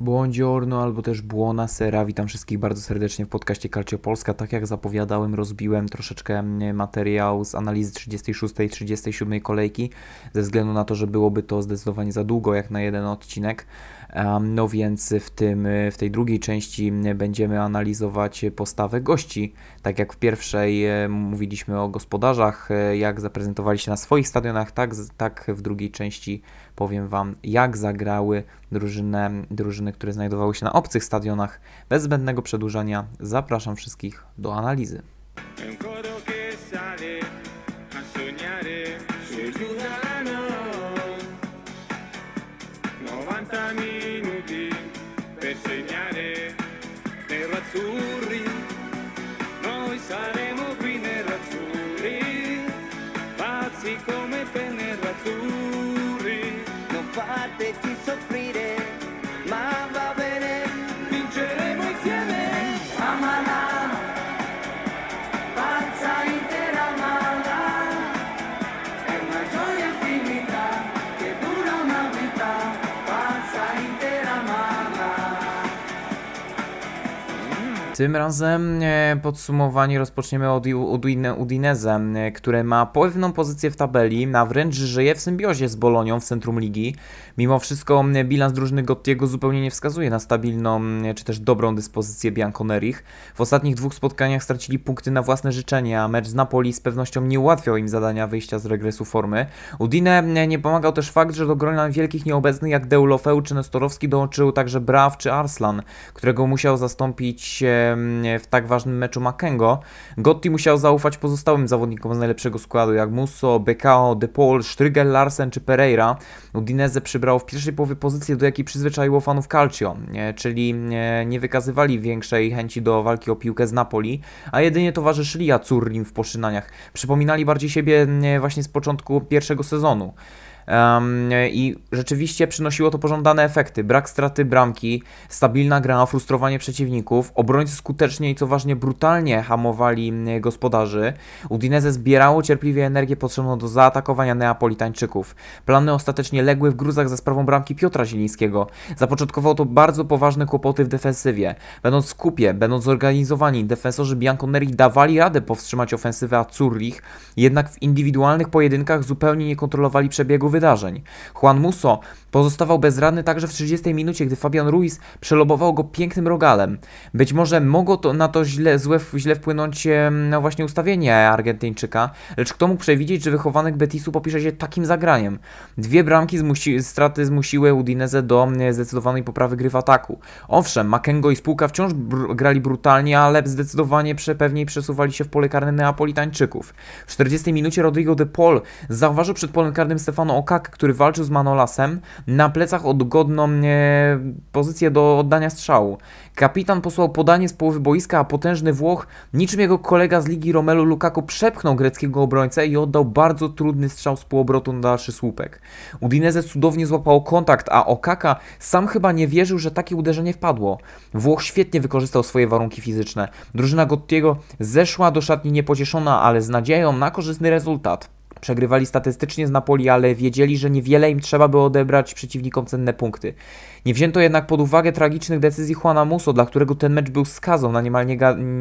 Buongiorno albo też buonasera. Witam wszystkich bardzo serdecznie w podcaście Calcio Polska. Tak jak zapowiadałem, rozbiłem troszeczkę mm, materiał z analizy 36 i 37 kolejki, ze względu na to, że byłoby to zdecydowanie za długo jak na jeden odcinek. No więc w, tym, w tej drugiej części będziemy analizować postawę gości. Tak jak w pierwszej e, mówiliśmy o gospodarzach, e, jak zaprezentowali się na swoich stadionach, tak, tak w drugiej części powiem Wam, jak zagrały drużyny, drużyny, które znajdowały się na obcych stadionach. Bez zbędnego przedłużania zapraszam wszystkich do analizy. Tym razem e, podsumowanie rozpoczniemy od Udineze, e, które ma pewną pozycję w tabeli, a wręcz żyje w symbiozie z Bolonią w centrum ligi. Mimo wszystko bilans drużyny Gottiego zupełnie nie wskazuje na stabilną czy też dobrą dyspozycję Bianconerich. W ostatnich dwóch spotkaniach stracili punkty na własne życzenie, a mecz z Napoli z pewnością nie ułatwiał im zadania wyjścia z regresu formy. Udine nie pomagał też fakt, że do grona wielkich nieobecnych jak Deulofeu czy Nestorowski dołączył także Braw czy Arslan, którego musiał zastąpić w tak ważnym meczu Makengo. Gotti musiał zaufać pozostałym zawodnikom z najlepszego składu jak Musso, Bekao, De Paul, Strygel, Larsen czy Pereira. Udinese przybrał w pierwszej połowie pozycję, do jakiej przyzwyczaiło fanów Calcio, czyli nie wykazywali większej chęci do walki o piłkę z Napoli, a jedynie towarzyszyli Azzurrim w poszynaniach. Przypominali bardziej siebie właśnie z początku pierwszego sezonu. Um, I rzeczywiście przynosiło to pożądane efekty. Brak straty bramki, stabilna gra, frustrowanie przeciwników. Obrońcy skutecznie i co ważnie brutalnie hamowali gospodarzy. Udinese zbierało cierpliwie energię potrzebną do zaatakowania Neapolitańczyków. Plany ostatecznie legły w gruzach za sprawą bramki Piotra Zielińskiego. Zapoczątkowało to bardzo poważne kłopoty w defensywie. Będąc w kupie, będąc zorganizowani, defensorzy Bianconeri dawali radę powstrzymać ofensywę Azzurrich, jednak w indywidualnych pojedynkach zupełnie nie kontrolowali przebiegu wydarzeń. Juan Musso pozostawał bezradny także w 30 minucie, gdy Fabian Ruiz przelobował go pięknym rogalem. Być może mogło to na to źle, złe, źle wpłynąć na właśnie ustawienie Argentyńczyka, lecz kto mógł przewidzieć, że wychowanek Betisu popisze się takim zagraniem? Dwie bramki zmusi, straty zmusiły Udinese do zdecydowanej poprawy gry w ataku. Owszem, Makengo i spółka wciąż br grali brutalnie, ale zdecydowanie pewniej przesuwali się w pole karne Neapolitańczyków. W 40 minucie Rodrigo de Paul zauważył przed polem karnym Stefano Okak, który walczył z Manolasem, na plecach odgodną e, pozycję do oddania strzału. Kapitan posłał podanie z połowy boiska, a potężny Włoch, niczym jego kolega z ligi Romelu Lukaku, przepchnął greckiego obrońcę i oddał bardzo trudny strzał z półobrotu na dalszy słupek. Udinese cudownie złapał kontakt, a Okaka sam chyba nie wierzył, że takie uderzenie wpadło. Włoch świetnie wykorzystał swoje warunki fizyczne. Drużyna Gottiego zeszła do szatni niepocieszona, ale z nadzieją na korzystny rezultat. Przegrywali statystycznie z Napoli, ale wiedzieli, że niewiele im trzeba by odebrać przeciwnikom cenne punkty. Nie wzięto jednak pod uwagę tragicznych decyzji Juana Musso, dla którego ten mecz był skazą na niemal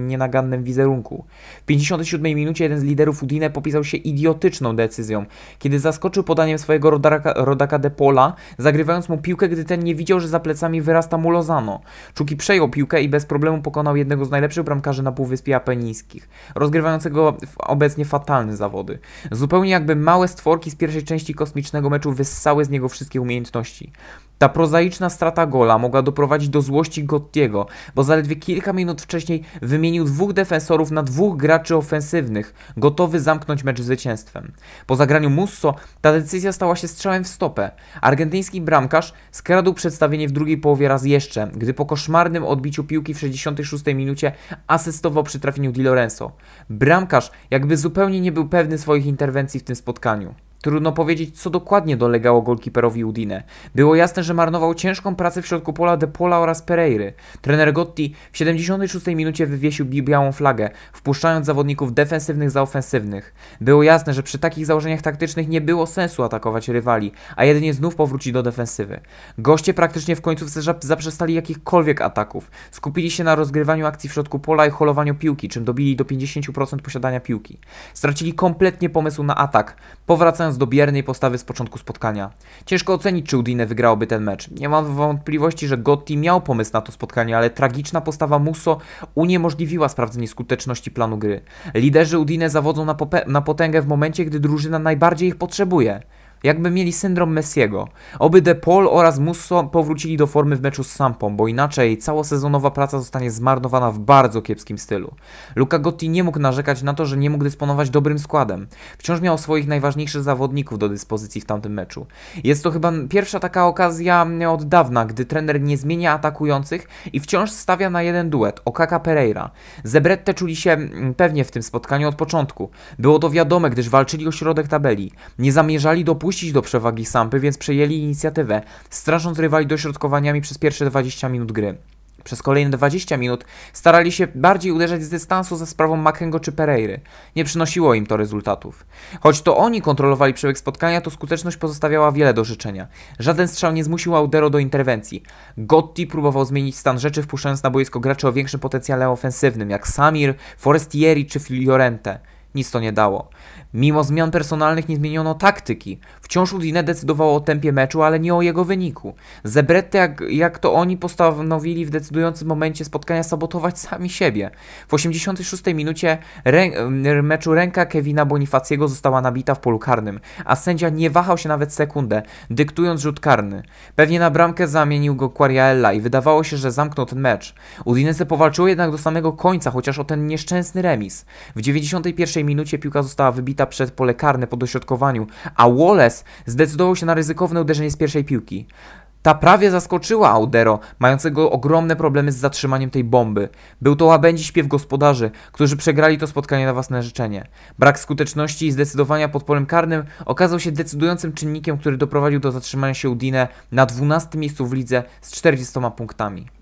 nienagannym wizerunku. W 57 minucie jeden z liderów Udine popisał się idiotyczną decyzją, kiedy zaskoczył podaniem swojego rodaka, rodaka De Pola, zagrywając mu piłkę, gdy ten nie widział, że za plecami wyrasta mu Lozano. Czuki przejął piłkę i bez problemu pokonał jednego z najlepszych bramkarzy na Półwyspie Apenińskich, rozgrywającego obecnie fatalne zawody. Zupełnie jakby małe stworki z pierwszej części kosmicznego meczu wyssały z niego wszystkie umiejętności. Ta prozaiczna strata gola mogła doprowadzić do złości Gottiego, bo zaledwie kilka minut wcześniej wymienił dwóch defensorów na dwóch graczy ofensywnych, gotowy zamknąć mecz zwycięstwem. Po zagraniu Musso ta decyzja stała się strzałem w stopę. Argentyński bramkarz skradł przedstawienie w drugiej połowie raz jeszcze, gdy po koszmarnym odbiciu piłki w 66 minucie asystował przy trafieniu Di Lorenzo. Bramkarz jakby zupełnie nie był pewny swoich interwencji w tym spotkaniu. Trudno powiedzieć, co dokładnie dolegało golkiperowi Udine. Było jasne, że marnował ciężką pracę w środku pola De Pola oraz Pereiry. Trener Gotti w 76 minucie wywiesił białą flagę, wpuszczając zawodników defensywnych za ofensywnych. Było jasne, że przy takich założeniach taktycznych nie było sensu atakować rywali, a jedynie znów powrócić do defensywy. Goście praktycznie w końcówce zaprzestali jakichkolwiek ataków. Skupili się na rozgrywaniu akcji w środku pola i holowaniu piłki, czym dobili do 50% posiadania piłki. Stracili kompletnie pomysł na atak, powracając do biernej postawy z początku spotkania. Ciężko ocenić, czy Udine wygrałoby ten mecz. Nie mam wątpliwości, że Gotti miał pomysł na to spotkanie, ale tragiczna postawa Musso uniemożliwiła sprawdzenie skuteczności planu gry. Liderzy Udine zawodzą na, na potęgę w momencie, gdy drużyna najbardziej ich potrzebuje. Jakby mieli syndrom Messiego. Oby De Paul oraz Musso powrócili do formy w meczu z Sampą, bo inaczej całosezonowa praca zostanie zmarnowana w bardzo kiepskim stylu. Luca Gotti nie mógł narzekać na to, że nie mógł dysponować dobrym składem. Wciąż miał swoich najważniejszych zawodników do dyspozycji w tamtym meczu. Jest to chyba pierwsza taka okazja od dawna, gdy trener nie zmienia atakujących i wciąż stawia na jeden duet, Okaka Pereira. Zebrette czuli się mm, pewnie w tym spotkaniu od początku. Było to wiadome, gdyż walczyli o środek tabeli. Nie zamierzali dopuścić dopuścić do przewagi Sampy, więc przejęli inicjatywę, strasząc rywali dośrodkowaniami przez pierwsze 20 minut gry. Przez kolejne 20 minut starali się bardziej uderzać z dystansu za sprawą Makengo czy Pereiry. Nie przynosiło im to rezultatów. Choć to oni kontrolowali przebieg spotkania, to skuteczność pozostawiała wiele do życzenia. Żaden strzał nie zmusił Audero do interwencji. Gotti próbował zmienić stan rzeczy, wpuszczając na boisko graczy o większym potencjale ofensywnym, jak Samir, Forestieri czy Fiorente. Nic to nie dało. Mimo zmian personalnych nie zmieniono taktyki. Wciąż Udine decydowało o tempie meczu, ale nie o jego wyniku. Zebrette, jak, jak to oni postanowili w decydującym momencie spotkania sabotować sami siebie. W 86 minucie rę meczu ręka Kevina Bonifaciego została nabita w polu karnym, a sędzia nie wahał się nawet sekundę, dyktując rzut karny. Pewnie na bramkę zamienił go Quariaella i wydawało się, że zamknął ten mecz. Udinese powalczyło jednak do samego końca, chociaż o ten nieszczęsny remis. W 91 minucie piłka została wybita przed pole karne po dośrodkowaniu, a Wallace zdecydował się na ryzykowne uderzenie z pierwszej piłki. Ta prawie zaskoczyła Audero, mającego ogromne problemy z zatrzymaniem tej bomby. Był to łabędzi śpiew gospodarzy, którzy przegrali to spotkanie na własne życzenie. Brak skuteczności i zdecydowania pod polem karnym okazał się decydującym czynnikiem, który doprowadził do zatrzymania się Udine na 12 miejscu w lidze z 40 punktami.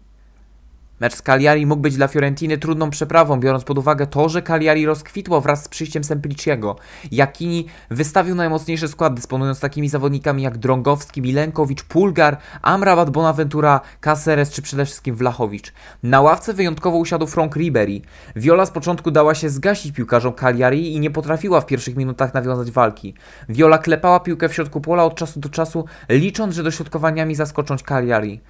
Mecz z Cagliari mógł być dla Fiorentiny trudną przeprawą, biorąc pod uwagę to, że Cagliari rozkwitło wraz z przyjściem Sempliciego. Jakini wystawił najmocniejszy skład, dysponując takimi zawodnikami jak Drągowski, Milenkowicz, Pulgar, Amrabat, Bonaventura, Caceres czy przede wszystkim Wlachowicz. Na ławce wyjątkowo usiadł Frank Ribery. Viola z początku dała się zgasić piłkarzom Cagliari i nie potrafiła w pierwszych minutach nawiązać walki. Viola klepała piłkę w środku pola od czasu do czasu, licząc, że dośrodkowaniami zaskoczą Cagliari.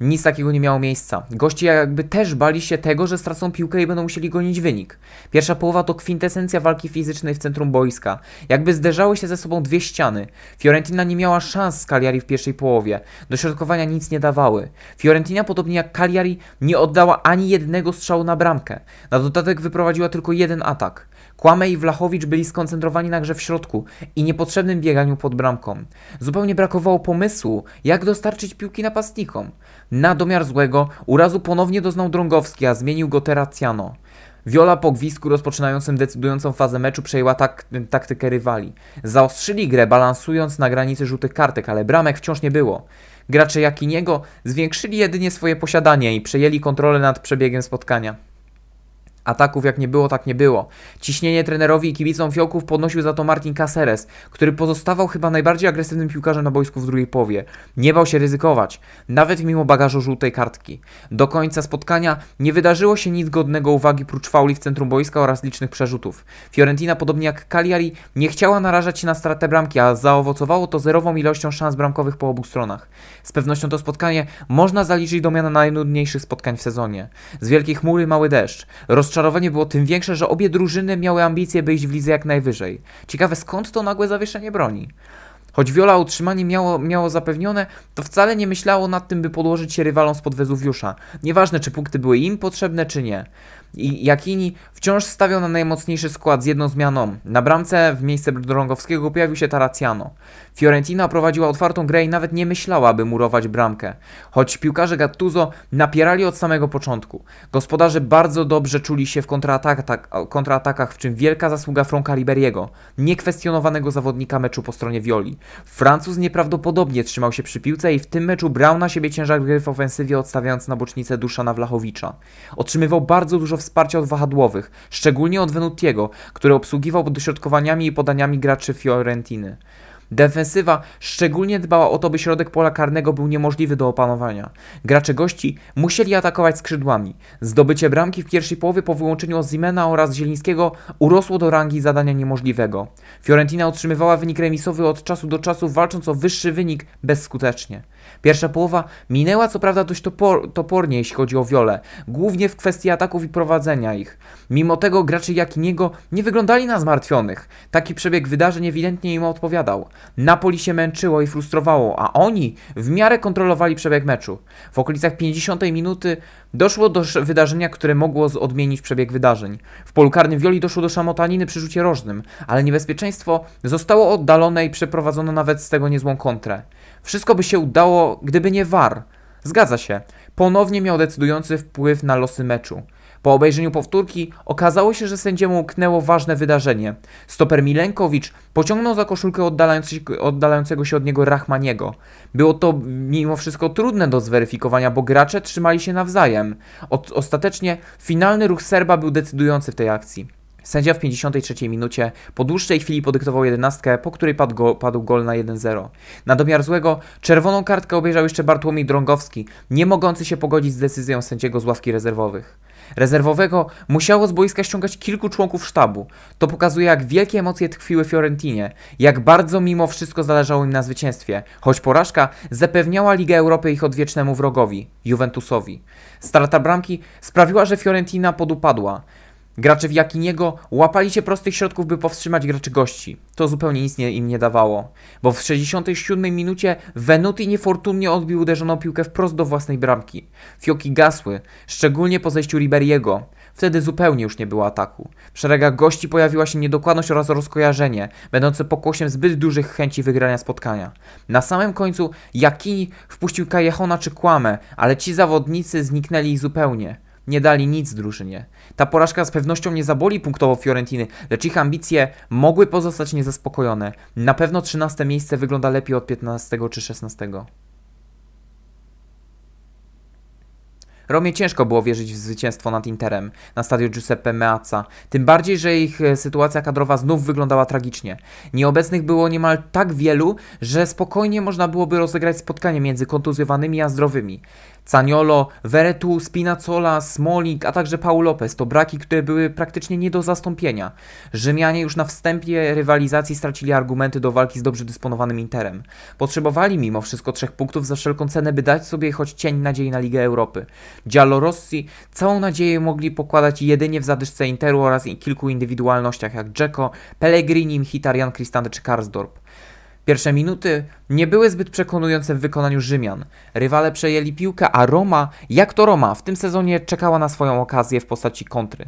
Nic takiego nie miało miejsca. Goście jakby też bali się tego, że stracą piłkę i będą musieli gonić wynik. Pierwsza połowa to kwintesencja walki fizycznej w centrum boiska. Jakby zderzały się ze sobą dwie ściany. Fiorentina nie miała szans z Cagliari w pierwszej połowie. Dośrodkowania nic nie dawały. Fiorentina, podobnie jak Cagliari, nie oddała ani jednego strzału na bramkę. Na dodatek wyprowadziła tylko jeden atak. Kłame i Wlachowicz byli skoncentrowani na grze w środku i niepotrzebnym bieganiu pod bramką. Zupełnie brakowało pomysłu, jak dostarczyć piłki napastnikom. Na domiar złego urazu ponownie doznał Drągowski, a zmienił go Terracciano. Viola po gwizdku rozpoczynającym decydującą fazę meczu przejęła tak, taktykę rywali. Zaostrzyli grę, balansując na granicy żółtych kartek, ale bramek wciąż nie było. Gracze Jakiniego zwiększyli jedynie swoje posiadanie i przejęli kontrolę nad przebiegiem spotkania. Ataków jak nie było, tak nie było. Ciśnienie trenerowi i kibicom Fiołków podnosił za to Martin Caceres, który pozostawał chyba najbardziej agresywnym piłkarzem na boisku w drugiej połowie. Nie bał się ryzykować, nawet mimo bagażu żółtej kartki. Do końca spotkania nie wydarzyło się nic godnego uwagi prócz fauli w centrum boiska oraz licznych przerzutów. Fiorentina, podobnie jak Cagliari, nie chciała narażać się na stratę bramki, a zaowocowało to zerową ilością szans bramkowych po obu stronach. Z pewnością to spotkanie można zaliczyć do miana najnudniejszych spotkań w sezonie. Z wielkiej chmury mały deszcz. Rozczarowanie rozczarowanie było tym większe, że obie drużyny miały ambicje by iść w lidze jak najwyżej. Ciekawe skąd to nagłe zawieszenie broni. Choć Viola utrzymanie miało, miało zapewnione, to wcale nie myślało nad tym, by podłożyć się rywalom spod Wezuwiusza. Nieważne, czy punkty były im potrzebne, czy nie. I Jakini wciąż stawiał na najmocniejszy skład z jedną zmianą. Na bramce w miejsce Drągowskiego pojawił się Taraciano. Fiorentina prowadziła otwartą grę i nawet nie myślała, aby murować bramkę. Choć piłkarze Gattuso napierali od samego początku. Gospodarze bardzo dobrze czuli się w kontratak tak, kontratakach, w czym wielka zasługa Franka Riberiego, niekwestionowanego zawodnika meczu po stronie Violi. Francuz nieprawdopodobnie trzymał się przy piłce i w tym meczu brał na siebie ciężar gry w ofensywie, odstawiając na bocznicę Duszana Wlachowicza. Otrzymywał bardzo dużo wsparcia od wahadłowych, szczególnie od Venutiego, który obsługiwał dośrodkowaniami i podaniami graczy Fiorentiny. Defensywa szczególnie dbała o to, by środek pola karnego był niemożliwy do opanowania. Gracze gości musieli atakować skrzydłami. Zdobycie bramki w pierwszej połowie po wyłączeniu Ozimena oraz Zielińskiego urosło do rangi zadania niemożliwego. Fiorentina utrzymywała wynik remisowy od czasu do czasu, walcząc o wyższy wynik bezskutecznie. Pierwsza połowa minęła co prawda dość topor topornie, jeśli chodzi o wiole, głównie w kwestii ataków i prowadzenia ich. Mimo tego gracze Jakiniego nie wyglądali na zmartwionych. Taki przebieg wydarzeń ewidentnie im odpowiadał. Napoli się męczyło i frustrowało, a oni w miarę kontrolowali przebieg meczu. W okolicach 50 minuty doszło do wydarzenia, które mogło odmienić przebieg wydarzeń. W polu karnym Wioli doszło do szamotaniny przy rzucie rożnym, ale niebezpieczeństwo zostało oddalone i przeprowadzono nawet z tego niezłą kontrę. Wszystko by się udało, gdyby nie VAR. Zgadza się. Ponownie miał decydujący wpływ na losy meczu. Po obejrzeniu powtórki okazało się, że sędziemu uknęło ważne wydarzenie. Stoper Milenkowicz pociągnął za koszulkę oddalającego się od niego Rachmaniego. Było to mimo wszystko trudne do zweryfikowania, bo gracze trzymali się nawzajem. ostatecznie finalny ruch Serba był decydujący w tej akcji. Sędzia w 53 minucie po dłuższej chwili podyktował jedenastkę, po której padł, go, padł gol na 1-0. Na domiar złego czerwoną kartkę obejrzał jeszcze Bartłomiej Drągowski, nie mogący się pogodzić z decyzją sędziego z ławki rezerwowych. Rezerwowego musiało z boiska ściągać kilku członków sztabu. To pokazuje, jak wielkie emocje tkwiły Fiorentinie, jak bardzo mimo wszystko zależało im na zwycięstwie, choć porażka zapewniała Ligę Europy ich odwiecznemu wrogowi, Juventusowi. Strata bramki sprawiła, że Fiorentina podupadła. Gracze w Jakiniego łapali się prostych środków, by powstrzymać graczy gości. To zupełnie nic nie, im nie dawało, bo w 67 minucie Venuti niefortunnie odbił uderzoną piłkę wprost do własnej bramki. Fioki gasły, szczególnie po zejściu Riberiego. Wtedy zupełnie już nie było ataku. W szeregach gości pojawiła się niedokładność oraz rozkojarzenie, będące pokłosiem zbyt dużych chęci wygrania spotkania. Na samym końcu Jakini wpuścił Kajehona czy Kłamę, ale ci zawodnicy zniknęli zupełnie nie dali nic drużynie. Ta porażka z pewnością nie zaboli punktowo Fiorentiny, lecz ich ambicje mogły pozostać niezaspokojone. Na pewno 13 miejsce wygląda lepiej od 15 czy 16. Romie ciężko było wierzyć w zwycięstwo nad Interem na stadion Giuseppe Meazza, tym bardziej, że ich e, sytuacja kadrowa znów wyglądała tragicznie. Nieobecnych było niemal tak wielu, że spokojnie można byłoby rozegrać spotkanie między kontuzjowanymi a zdrowymi. Caniolo, Veretu, Spinazzola, Smolik, a także Paul Lopez to braki, które były praktycznie nie do zastąpienia. Rzymianie już na wstępie rywalizacji stracili argumenty do walki z dobrze dysponowanym Interem. Potrzebowali mimo wszystko trzech punktów za wszelką cenę, by dać sobie choć cień nadziei na Ligę Europy. Giallorossi całą nadzieję mogli pokładać jedynie w zadyszce Interu oraz kilku indywidualnościach jak Dzeko, Pellegrini, Mkhitaryan, Cristante czy Karsdorp. Pierwsze minuty nie były zbyt przekonujące w wykonaniu Rzymian. Rywale przejęli piłkę, a Roma, jak to Roma, w tym sezonie czekała na swoją okazję w postaci kontry.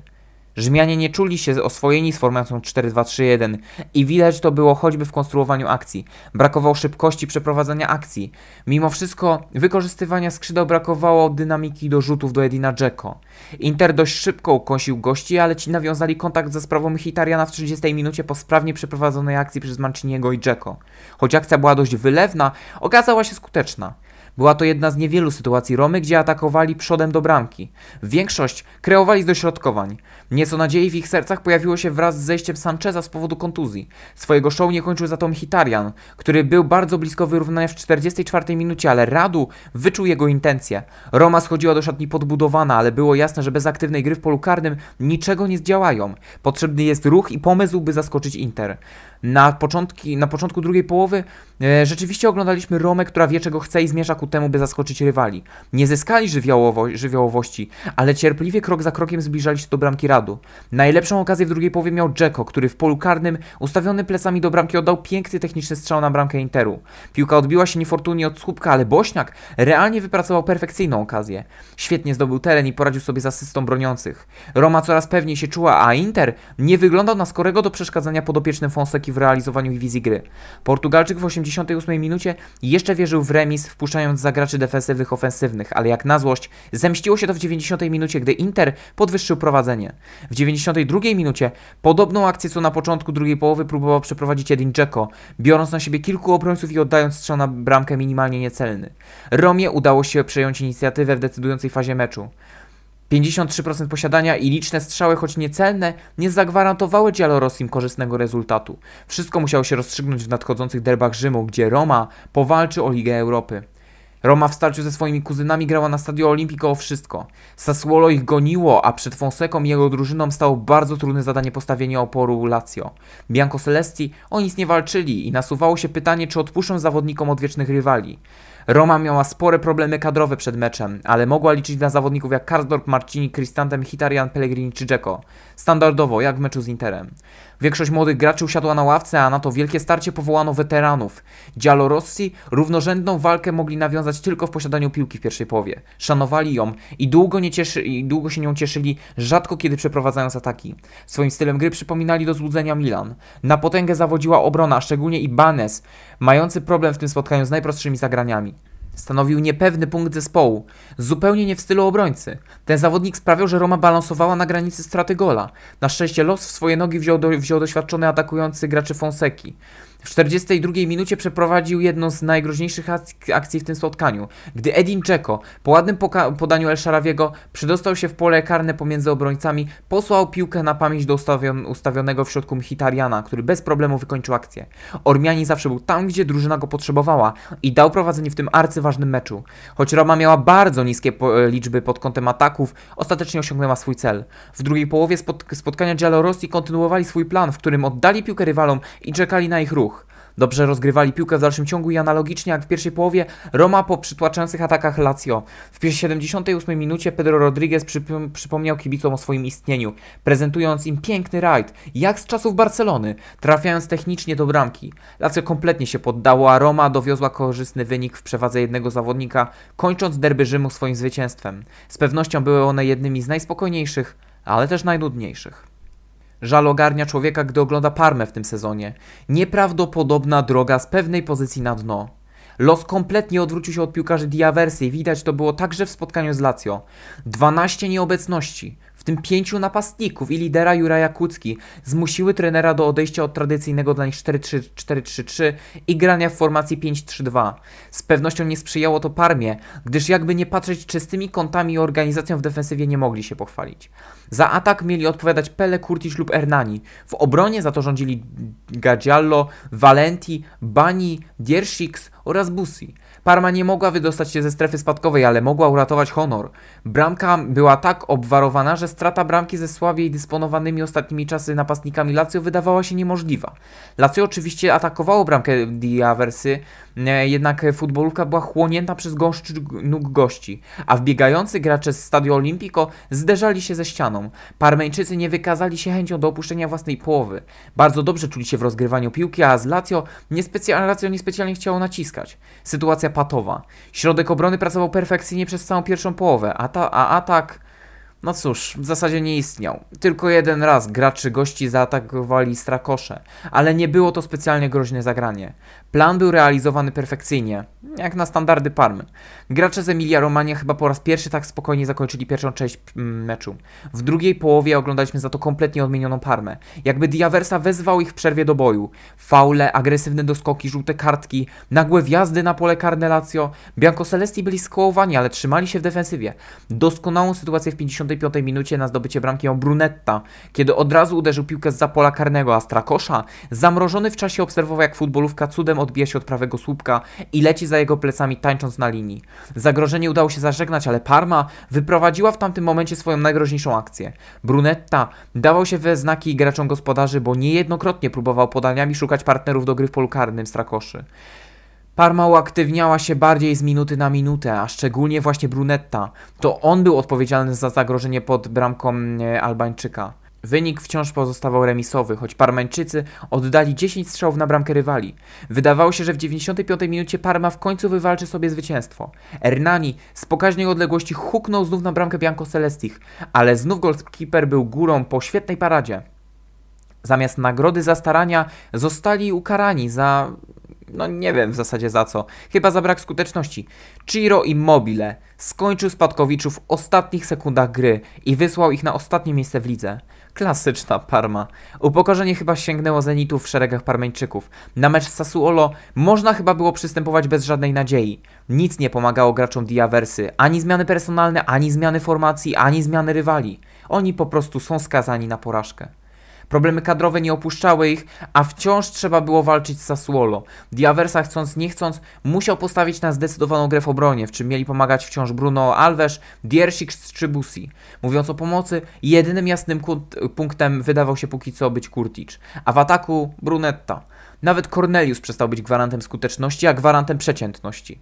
Rzymianie nie czuli się oswojeni z formacją 4-2-3-1 i widać to było choćby w konstruowaniu akcji. Brakowało szybkości przeprowadzania akcji. Mimo wszystko wykorzystywania skrzydeł brakowało dynamiki do rzutów do Edina Dzeko. Inter dość szybko ukąsił gości, ale ci nawiązali kontakt ze sprawą Hitariana w 30 minucie po sprawnie przeprowadzonej akcji przez Manciniego i Dzeko. Choć akcja była dość wylewna, okazała się skuteczna. Była to jedna z niewielu sytuacji Romy, gdzie atakowali przodem do bramki. Większość kreowali z dośrodkowań. Nieco nadziei w ich sercach pojawiło się wraz z zejściem Sancheza z powodu kontuzji. Swojego show nie kończył za to Mkhitaryan, który był bardzo blisko wyrównania w 44 minucie, ale Radu wyczuł jego intencje. Roma schodziła do szatni podbudowana, ale było jasne, że bez aktywnej gry w polu karnym niczego nie zdziałają. Potrzebny jest ruch i pomysł, by zaskoczyć Inter. Na, początki, na początku drugiej połowy e, rzeczywiście oglądaliśmy Romę, która wie czego chce i zmierza ku temu, by zaskoczyć rywali. Nie zyskali żywiołowo, żywiołowości, ale cierpliwie krok za krokiem zbliżali się do bramki Radu. Najlepszą okazję w drugiej połowie miał Dzeko, który w polu karnym, ustawiony plecami do bramki, oddał piękny techniczny strzał na bramkę Interu. Piłka odbiła się niefortunnie od słupka, ale Bośniak realnie wypracował perfekcyjną okazję. Świetnie zdobył teren i poradził sobie z asystą broniących. Roma coraz pewniej się czuła, a Inter nie wyglądał na skorego do przeszkadzania podopiecznym Fonseki w realizowaniu wizji gry. Portugalczyk w 88 minucie jeszcze wierzył w remis, wpuszczając zagraczy defensywnych ofensywnych, ale jak na złość zemściło się to w 90 minucie, gdy Inter podwyższył prowadzenie. W 92 minucie podobną akcję co na początku drugiej połowy próbował przeprowadzić Edin Dzeko, biorąc na siebie kilku obrońców i oddając strzał na bramkę minimalnie niecelny. Romie udało się przejąć inicjatywę w decydującej fazie meczu. 53% posiadania i liczne strzały, choć niecelne, nie zagwarantowały Giallorossim korzystnego rezultatu. Wszystko musiało się rozstrzygnąć w nadchodzących derbach Rzymu, gdzie Roma powalczy o Ligę Europy. Roma w starciu ze swoimi kuzynami grała na Stadio Olimpico o wszystko. Sassuolo ich goniło, a przed Fonseką i jego drużyną stało bardzo trudne zadanie postawienia oporu Lazio. Bianco Celesti o nic nie walczyli i nasuwało się pytanie, czy odpuszczą zawodnikom odwiecznych rywali. Roma miała spore problemy kadrowe przed meczem, ale mogła liczyć na zawodników jak Karsdorp, Marcini, Cristante, Mkhitaryan, Pellegrini czy Dzeko. Standardowo, jak w meczu z Interem. Większość młodych graczy usiadła na ławce, a na to wielkie starcie powołano weteranów. Rossi równorzędną walkę mogli nawiązać tylko w posiadaniu piłki w pierwszej połowie. Szanowali ją i długo, nie cieszy, i długo się nią cieszyli, rzadko kiedy przeprowadzając ataki. Swoim stylem gry przypominali do złudzenia Milan. Na potęgę zawodziła obrona, szczególnie Ibanez, mający problem w tym spotkaniu z najprostszymi zagraniami. Stanowił niepewny punkt zespołu, zupełnie nie w stylu obrońcy. Ten zawodnik sprawiał, że Roma balansowała na granicy straty gola. Na szczęście los w swoje nogi wziął, do, wziął doświadczony atakujący graczy Fonseki. W 42 minucie przeprowadził jedną z najgroźniejszych akcji w tym spotkaniu, gdy Edin Dzeko po ładnym podaniu El Sharawiego przydostał się w pole karne pomiędzy obrońcami, posłał piłkę na pamięć do ustawion ustawionego w środku Mkhitarjana, który bez problemu wykończył akcję. Ormiani zawsze był tam, gdzie drużyna go potrzebowała i dał prowadzenie w tym arcyważnym meczu. Choć Roma miała bardzo niskie po liczby pod kątem ataków, ostatecznie osiągnęła swój cel. W drugiej połowie spot spotkania Giallorossi kontynuowali swój plan, w którym oddali piłkę rywalom i czekali na ich ruch. Dobrze rozgrywali piłkę w dalszym ciągu i analogicznie jak w pierwszej połowie Roma po przytłaczających atakach Lazio. W 78 minucie Pedro Rodriguez przypomniał kibicom o swoim istnieniu, prezentując im piękny rajd, jak z czasów Barcelony, trafiając technicznie do bramki. Lazio kompletnie się poddało, a Roma dowiozła korzystny wynik w przewadze jednego zawodnika, kończąc derby Rzymu swoim zwycięstwem. Z pewnością były one jednymi z najspokojniejszych, ale też najnudniejszych. Żal ogarnia człowieka, gdy ogląda Parmę w tym sezonie. Nieprawdopodobna droga z pewnej pozycji na dno. Los kompletnie odwrócił się od piłkarzy Diaversy i widać to było także w spotkaniu z Lazio. 12 nieobecności, w tym pięciu napastników i lidera Juraja Kucki zmusiły trenera do odejścia od tradycyjnego dla nich 4-3-3 i grania w formacji 5-3-2. Z pewnością nie sprzyjało to Parmie, gdyż jakby nie patrzeć czystymi kątami i organizacją w defensywie nie mogli się pochwalić. Za atak mieli odpowiadać Pele, Kurtis lub Hernani. W obronie za to rządzili Gagiallo, Valenti, Bani, Dierschiks oraz Busi. Parma nie mogła wydostać się ze strefy spadkowej, ale mogła uratować honor. Bramka była tak obwarowana, że strata bramki ze słabiej dysponowanymi ostatnimi czasy napastnikami Lazio wydawała się niemożliwa. Lazio oczywiście atakowało bramkę Diaversy, e, jednak futbolówka była chłonięta przez gąszcz nóg gości, a wbiegający gracze z Stadio Olimpico zderzali się ze ścianą. Parmeńczycy nie wykazali się chęcią do opuszczenia własnej połowy. Bardzo dobrze czuli się w rozgrywaniu piłki, a z Lazio niespecjalnie, Lazio niespecjalnie chciało naciskać. Sytuacja patowa. Środek obrony pracował perfekcyjnie przez całą pierwszą połowę, a, ta, a atak no cóż, w zasadzie nie istniał. Tylko jeden raz gracze gości zaatakowali Strakosze, ale nie było to specjalnie groźne zagranie. Plan był realizowany perfekcyjnie, jak na standardy Parmy. Gracze z Emilia Romania chyba po raz pierwszy tak spokojnie zakończyli pierwszą część mm, meczu. W drugiej połowie oglądaliśmy za to kompletnie odmienioną Parmę. Jakby Diaversa wezwał ich w przerwie do boju. Faule, agresywne doskoki, żółte kartki, nagłe wjazdy na pole karne Lazio. Bianco Celesti byli skołowani, ale trzymali się w defensywie. Doskonałą sytuację w 50 55 minucie na zdobycie bramki miał Brunetta, kiedy od razu uderzył piłkę z pola karnego, a Strakosza, zamrożony w czasie, obserwował jak futbolówka cudem odbija się od prawego słupka i leci za jego plecami tańcząc na linii. Zagrożenie udało się zażegnać, ale Parma wyprowadziła w tamtym momencie swoją najgroźniejszą akcję. Brunetta dawał się we znaki graczom gospodarzy, bo niejednokrotnie próbował podaniami szukać partnerów do gry w polu karnym Strakoszy. Parma uaktywniała się bardziej z minuty na minutę, a szczególnie właśnie Brunetta. To on był odpowiedzialny za zagrożenie pod bramką e, Albańczyka. Wynik wciąż pozostawał remisowy, choć Parmańczycy oddali 10 strzałów na bramkę rywali. Wydawało się, że w 95 minucie Parma w końcu wywalczy sobie zwycięstwo. Hernani z pokaźnej odległości huknął znów na bramkę Bianco Celestich, ale znów goalkeeper był górą po świetnej paradzie. Zamiast nagrody za starania zostali ukarani za no nie wiem w zasadzie za co. Chyba za brak skuteczności. Ciro Immobile skończył spadkowiczów w ostatnich sekundach gry i wysłał ich na ostatnie miejsce w lidze. Klasyczna Parma. Upokorzenie chyba sięgnęło Zenitu w szeregach Parmeńczyków. Na mecz z Sassuolo można chyba było przystępować bez żadnej nadziei. Nic nie pomagało graczom Diaversy. Ani zmiany personalne, ani zmiany formacji, ani zmiany rywali. Oni po prostu są skazani na porażkę. Problemy kadrowe nie opuszczały ich, a wciąż trzeba było walczyć z Sassuolo. Diaversa chcąc nie chcąc musiał postawić na zdecydowaną grę w obronie, w czym mieli pomagać wciąż Bruno Alves, Diersik czy Busi. Mówiąc o pomocy, jedynym jasnym punktem wydawał się póki co być Kurtic, a w ataku Brunetta. Nawet Cornelius przestał być gwarantem skuteczności, a gwarantem przeciętności.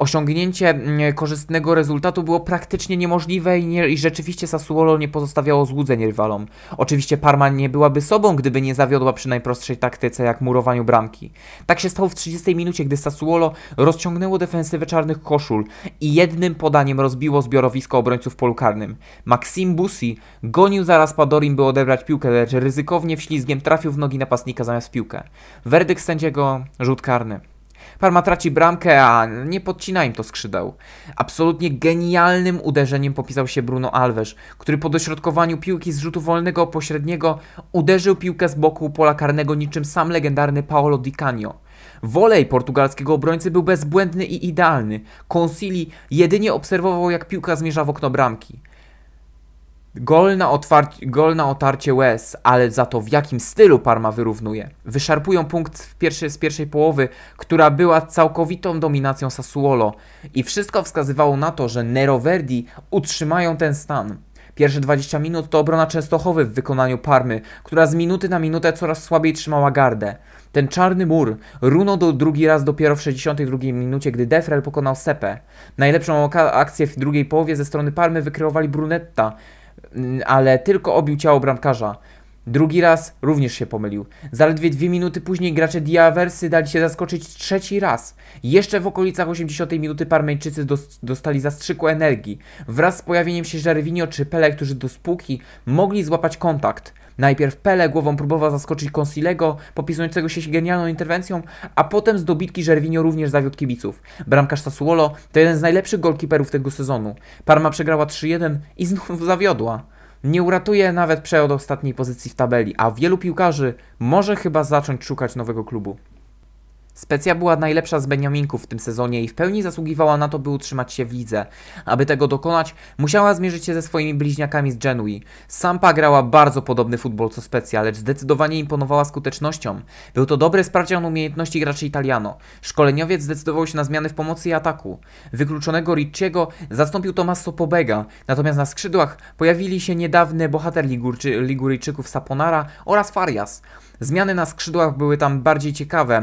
Osiągnięcie mm, korzystnego rezultatu było praktycznie niemożliwe i, nie, i, rzeczywiście Sassuolo nie pozostawiało złudzeń rywalom. Oczywiście Parma nie byłaby sobą, gdyby nie zawiodła przy najprostszej taktyce jak murowaniu bramki. Tak się stało w 30 minucie, gdy Sassuolo rozciągnęło defensywę czarnych koszul i jednym podaniem rozbiło zbiorowisko obrońców polu karnym. Maxim Busi gonił zaraz Padorim, by odebrać piłkę, lecz ryzykownie wślizgiem trafił w nogi napastnika zamiast piłkę. Werdykt sędziego rzut karny. Parma traci bramkę, a nie podcina im to skrzydeł. Absolutnie genialnym uderzeniem popisał się Bruno Alves, który po dośrodkowaniu piłki z rzutu wolnego pośredniego uderzył piłkę z boku pola karnego niczym sam legendarny Paolo Di Canio. Wolej portugalskiego obrońcy był bezbłędny i idealny. Consili jedynie obserwował jak piłka zmierza w okno bramki. Gol na, otwarcie, gol na otarcie łez, ale za to w jakim stylu Parma wyrównuje. Wyszarpują punkt w pierwszy, z pierwszej połowy, która była całkowitą dominacją Sassuolo i wszystko wskazywało na to, że Nero Verdi utrzymają ten stan. Pierwsze 20 minut to obrona Częstochowy w wykonaniu Parmy, która z minuty na minutę coraz słabiej trzymała gardę. Ten czarny mur runął do drugi raz dopiero w 62 minucie, gdy Defrel pokonał Sepę. Najlepszą akcję w drugiej połowie ze strony Parmy wykreowali Brunetta, ale tylko obił ciało bramkarza. Drugi raz również się pomylił. Zaledwie dwie minuty później gracze Diaversy dali się zaskoczyć trzeci raz. Jeszcze w okolicach 80 minuty Parmeńczycy dostali zastrzyku energii. Wraz z pojawieniem się Żerwinio czy Pele, którzy do spółki mogli złapać kontakt. Najpierw Pele głową próbował zaskoczyć Consilego, popisującego się genialną interwencją, a potem z dobitki Żerwinio również zawiódł kibiców. Bramkarz Sassuolo to jeden z najlepszych golkiperów tego sezonu. Parma przegrała 3-1 i znów zawiodła. Nie uratuje nawet przeład ostatniej pozycji w tabeli, a wielu piłkarzy może chyba zacząć szukać nowego klubu. Specja była najlepsza z Beniaminków w tym sezonie i w pełni zasługiwała na to, by utrzymać się w lidze. Aby tego dokonać, musiała zmierzyć się ze swoimi bliźniakami z Genui. Sampa grała bardzo podobny futbol co Specja, lecz zdecydowanie imponowała skutecznością. Był to dobry sprawdzian umiejętności graczy Italiano. Szkoleniowiec zdecydował się na zmiany w pomocy i ataku. Wykluczonego Ricciego zastąpił Tommaso Pobega, natomiast na skrzydłach pojawili się niedawny bohater Ligurczy, Liguryjczyków Saponara oraz Farias. Zmiany na skrzydłach były tam bardziej ciekawe,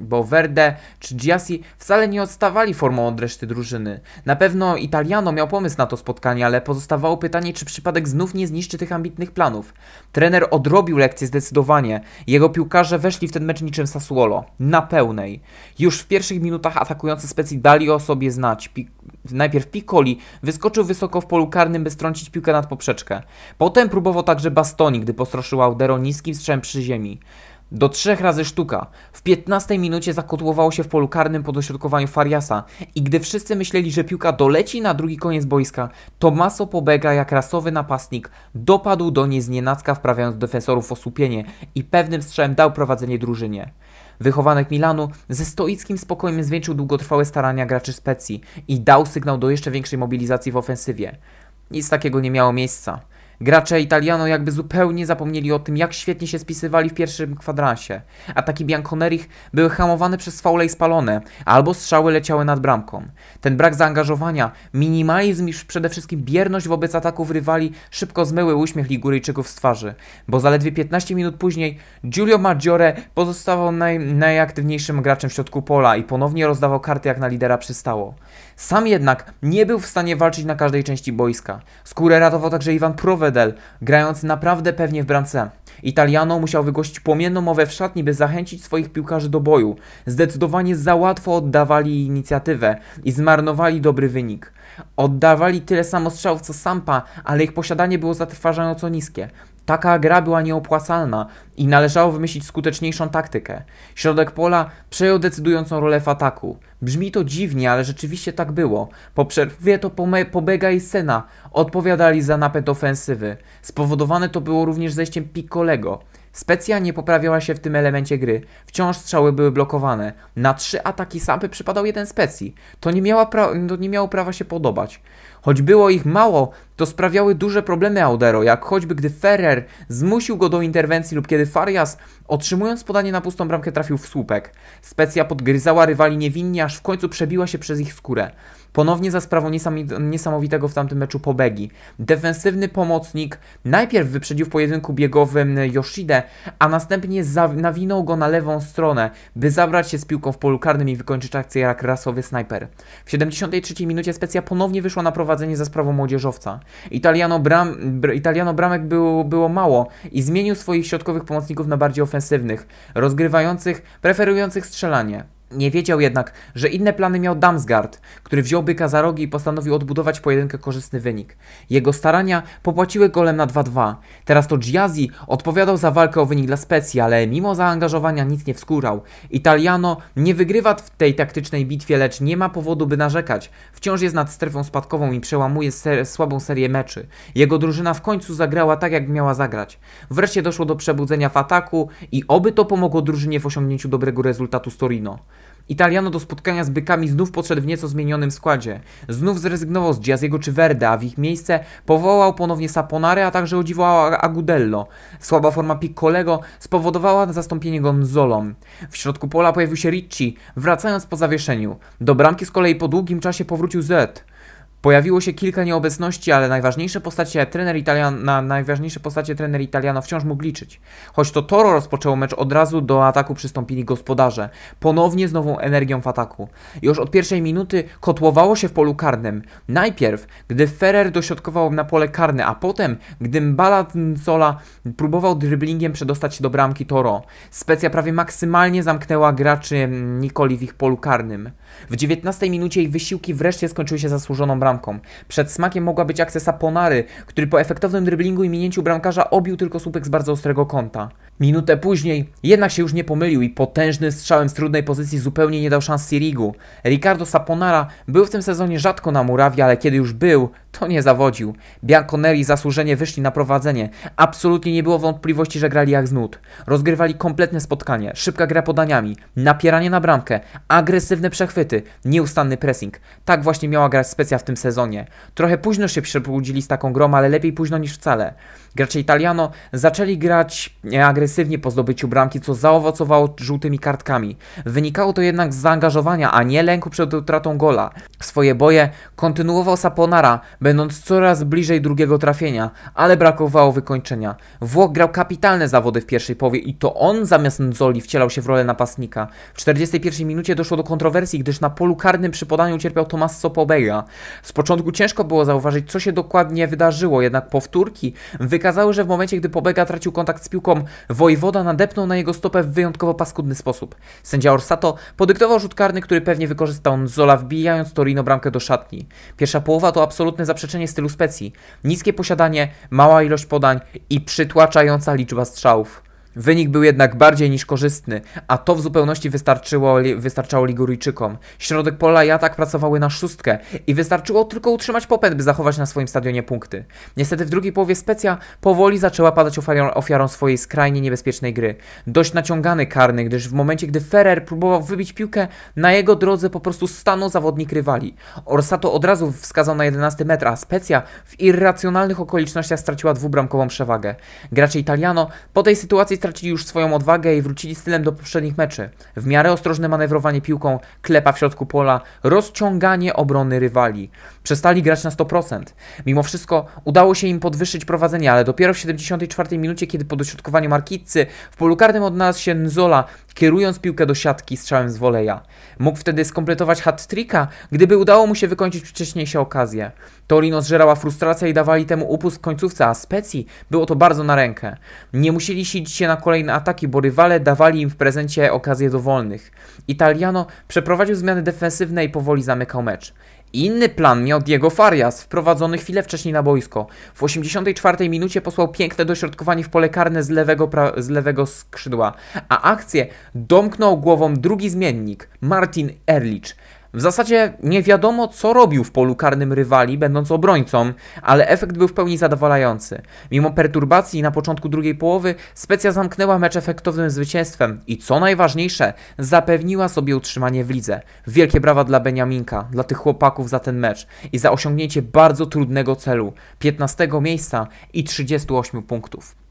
bo Verde czy Giassi wcale nie odstawali formą od reszty drużyny. Na pewno Italiano miał pomysł na to spotkanie, ale pozostawało pytanie, czy przypadek znów nie zniszczy tych ambitnych planów. Trener odrobił lekcję zdecydowanie. Jego piłkarze weszli w ten mecz niczym Sassuolo. Na pełnej. Już w pierwszych minutach atakujący specji dali o sobie znać. Pi najpierw Piccoli wyskoczył wysoko w polu karnym, by strącić piłkę nad poprzeczkę. Potem próbował także Bastoni, gdy postroszył Audero niskim strzem przy ziemi. Do trzech razy sztuka. W 15 minucie zakotłowało się w polu karnym po dośrodkowaniu Fariasa i gdy wszyscy myśleli, że piłka doleci na drugi koniec boiska, Tomaso Pobega jak rasowy napastnik dopadł do niej znienacka wprawiając defensorów w osłupienie i pewnym strzałem dał prowadzenie drużynie. Wychowanek Milanu ze stoickim spokojem zwieńczył długotrwałe starania graczy Specji i dał sygnał do jeszcze większej mobilizacji w ofensywie. Nic takiego nie miało miejsca. Gracze Italiano jakby zupełnie zapomnieli o tym, jak świetnie się spisywali w pierwszym kwadransie. Ataki Bianconerich były hamowane przez faule i spalone, albo strzały leciały nad bramką. Ten brak zaangażowania, minimalizm i przede wszystkim bierność wobec ataków rywali szybko zmyły uśmiech Liguryjczyków z twarzy, bo zaledwie 15 minut później Giulio Maggiore pozostawał naj, najaktywniejszym graczem w środku pola i ponownie rozdawał karty jak na lidera przystało. Sam jednak nie był w stanie walczyć na każdej części boiska. Skórę ratował także Iwan Provedel, grając naprawdę pewnie w bramce. Italiano musiał wygłosić płomienną mowę w szatni, by zachęcić swoich piłkarzy do boju. Zdecydowanie za łatwo oddawali inicjatywę i zmarnowali dobry wynik. Oddawali tyle samo strzałów co Sampa, ale ich posiadanie było zatrważająco niskie. Taka gra była nieopłacalna i należało wymyślić skuteczniejszą taktykę. Środek pola przejął decydującą rolę w ataku. Brzmi to dziwnie, ale rzeczywiście tak było. Po przerwie to Pobega i Sena odpowiadali za napęd ofensywy. Spowodowane to było również zejściem Piccolego. Specja nie poprawiała się w tym elemencie gry. Wciąż strzały były blokowane. Na trzy ataki Sampy przypadał jeden specji. To nie, miała to nie miało prawa się podobać. Choć było ich mało, to sprawiały duże problemy Audero, jak choćby gdy Ferrer zmusił go do interwencji lub kiedy Farias, otrzymując podanie na pustą bramkę, trafił w słupek. Specja podgryzała rywali niewinnie, aż w końcu przebiła się przez ich skórę. Ponownie za sprawą niesamowitego w tamtym meczu Pobegi. Defensywny pomocnik najpierw wyprzedził w pojedynku biegowym Yoshidę, a następnie nawinął go na lewą stronę, by zabrać się z piłką w polu karnym i wykończyć akcję jak rasowy snajper. W 73 minucie Specja ponownie wyszła na prowadzenie za sprawą młodzieżowca. Italiano, bram, Italiano bramek było mało i zmienił swoich środkowych pomocników na bardziej ofensywnych, rozgrywających, preferujących strzelanie. Nie wiedział jednak, że inne plany miał Damsgaard, który wziął byka za rogi i postanowił odbudować pojedynkę korzystny wynik. Jego starania popłaciły golem na 2-2. Teraz to Giazzi odpowiadał za walkę o wynik dla Specji, ale mimo zaangażowania nic nie wskórał. Italiano nie wygrywa w tej taktycznej bitwie, lecz nie ma powodu by narzekać. Wciąż jest nad strefą spadkową i przełamuje ser słabą serię meczy. Jego drużyna w końcu zagrała tak, jak miała zagrać. Wreszcie doszło do przebudzenia w ataku i oby to pomogło drużynie w osiągnięciu dobrego rezultatu z Torino. Italiano do spotkania z bykami znów podszedł w nieco zmienionym składzie. Znów zrezygnował z Giaziego czy Verde, a w ich miejsce powołał ponownie Saponare, a także odziwował Agudello. Słaba forma Piccolego spowodowała zastąpienie Gonzolą. W środku pola pojawił się Ricci, wracając po zawieszeniu. Do bramki z kolei po długim czasie powrócił Z. Pojawiło się kilka nieobecności, ale najważniejsze postacie trener Italian, na najważniejsze postacie trener Italiano wciąż mógł liczyć. Choć to Toro rozpoczęło mecz od razu do ataku przystąpili gospodarze. Ponownie z nową energią w ataku. Już od pierwszej minuty kotłowało się w polu karnym. Najpierw, gdy Ferrer dośrodkował na pole karne, a potem, gdy Mbala Zola próbował dribblingiem przedostać się do bramki Toro. Specja prawie maksymalnie zamknęła graczy Nikoli w ich polu karnym. W 19 minucie ich wysiłki wreszcie skończyły się zasłużoną bramką. Przed smakiem mogła być akcja Saponary, który po efektownym dryblingu i minięciu bramkarza obił tylko słupek z bardzo ostrego kąta. Minutę później jednak się już nie pomylił i potężnym strzałem z trudnej pozycji zupełnie nie dał szans Sirigu. Ricardo Saponara był w tym sezonie rzadko na murawie, ale kiedy już był, to nie zawodził. Bianconeri zasłużenie wyszli na prowadzenie. Absolutnie nie było wątpliwości, że grali jak z nut. Rozgrywali kompletne spotkanie, szybka gra podaniami, napieranie na bramkę, agresywne przechwyty, nieustanny pressing. Tak właśnie miała grać specja w tym sezonie. Trochę późno się przebudzili z taką grą, ale lepiej późno niż wcale. Gracze Italiano zaczęli grać agresywnie po zdobyciu bramki, co zaowocowało żółtymi kartkami. Wynikało to jednak z zaangażowania, a nie lęku przed utratą gola. Swoje boje kontynuował Saponara, będąc coraz bliżej drugiego trafienia, ale brakowało wykończenia. Włoch grał kapitalne zawody w pierwszej połowie i to on zamiast Nzoli wcielał się w rolę napastnika. W 41 minucie doszło do kontrowersji, gdyż na polu karnym przy podaniu cierpiał Tommaso Pobega. Z początku ciężko było zauważyć, co się dokładnie wydarzyło, jednak powtórki wykazały, że w momencie, gdy Pobega tracił kontakt z piłką, Wojwoda nadepnął na jego stopę w wyjątkowo paskudny sposób. Sędzia Orsato podyktował rzut karny, który pewnie wykorzystał Nzola, wbijając Torino bramkę do szatni. Pierwsza połowa to absolutne zaprzeczenie stylu specji. Niskie posiadanie, mała ilość podań i przytłaczająca liczba strzałów. Wynik był jednak bardziej niż korzystny, a to w zupełności wystarczyło, wystarczało Liguryjczykom. Środek pola i atak pracowały na szóstkę i wystarczyło tylko utrzymać popęd, by zachować na swoim stadionie punkty. Niestety w drugiej połowie Specja powoli zaczęła padać ofiarą, ofiarą swojej skrajnie niebezpiecznej gry. Dość naciągany karny, gdyż w momencie, gdy Ferrer próbował wybić piłkę, na jego drodze po prostu stanął zawodnik rywali. Orsato od razu wskazał na 11 metr, a Specja w irracjonalnych okolicznościach straciła dwubramkową przewagę. Gracze Italiano po tej sytuacji stracili już swoją odwagę i wrócili stylem do poprzednich meczy. W miarę ostrożne manewrowanie piłką, klepa w środku pola, rozciąganie obrony rywali. Przestali grać na 100%. Mimo wszystko udało się im podwyższyć prowadzenie, ale dopiero w 74 minucie, kiedy po dośrodkowaniu Markitcy w polu karnym odnalazł się Nzola, kierując piłkę do siatki strzałem z woleja. Mógł wtedy skompletować hat-tricka, gdyby udało mu się wykończyć wcześniejsze okazje. Torino zżerała frustracja i dawali temu upust końcówce, a Specji było to bardzo na rękę. Nie musieli silić się na kolejne ataki, bo rywale dawali im w prezencie okazje dowolnych. Italiano przeprowadził zmiany defensywne i powoli zamykał mecz. Inny plan miał Diego Farias, wprowadzony chwilę wcześniej na boisko. W 84 minucie posłał piękne dośrodkowanie w pole karne z lewego, z lewego skrzydła, a akcję domknął głową drugi zmiennik, Martin Erlich. W zasadzie nie wiadomo, co robił w polu karnym rywali, będąc obrońcą, ale efekt był w pełni zadowalający. Mimo perturbacji na początku drugiej połowy, Specja zamknęła mecz efektownym zwycięstwem i co najważniejsze, zapewniła sobie utrzymanie w lidze. Wielkie brawa dla Beniaminka, dla tych chłopaków za ten mecz i za osiągnięcie bardzo trudnego celu 15 miejsca i 38 punktów.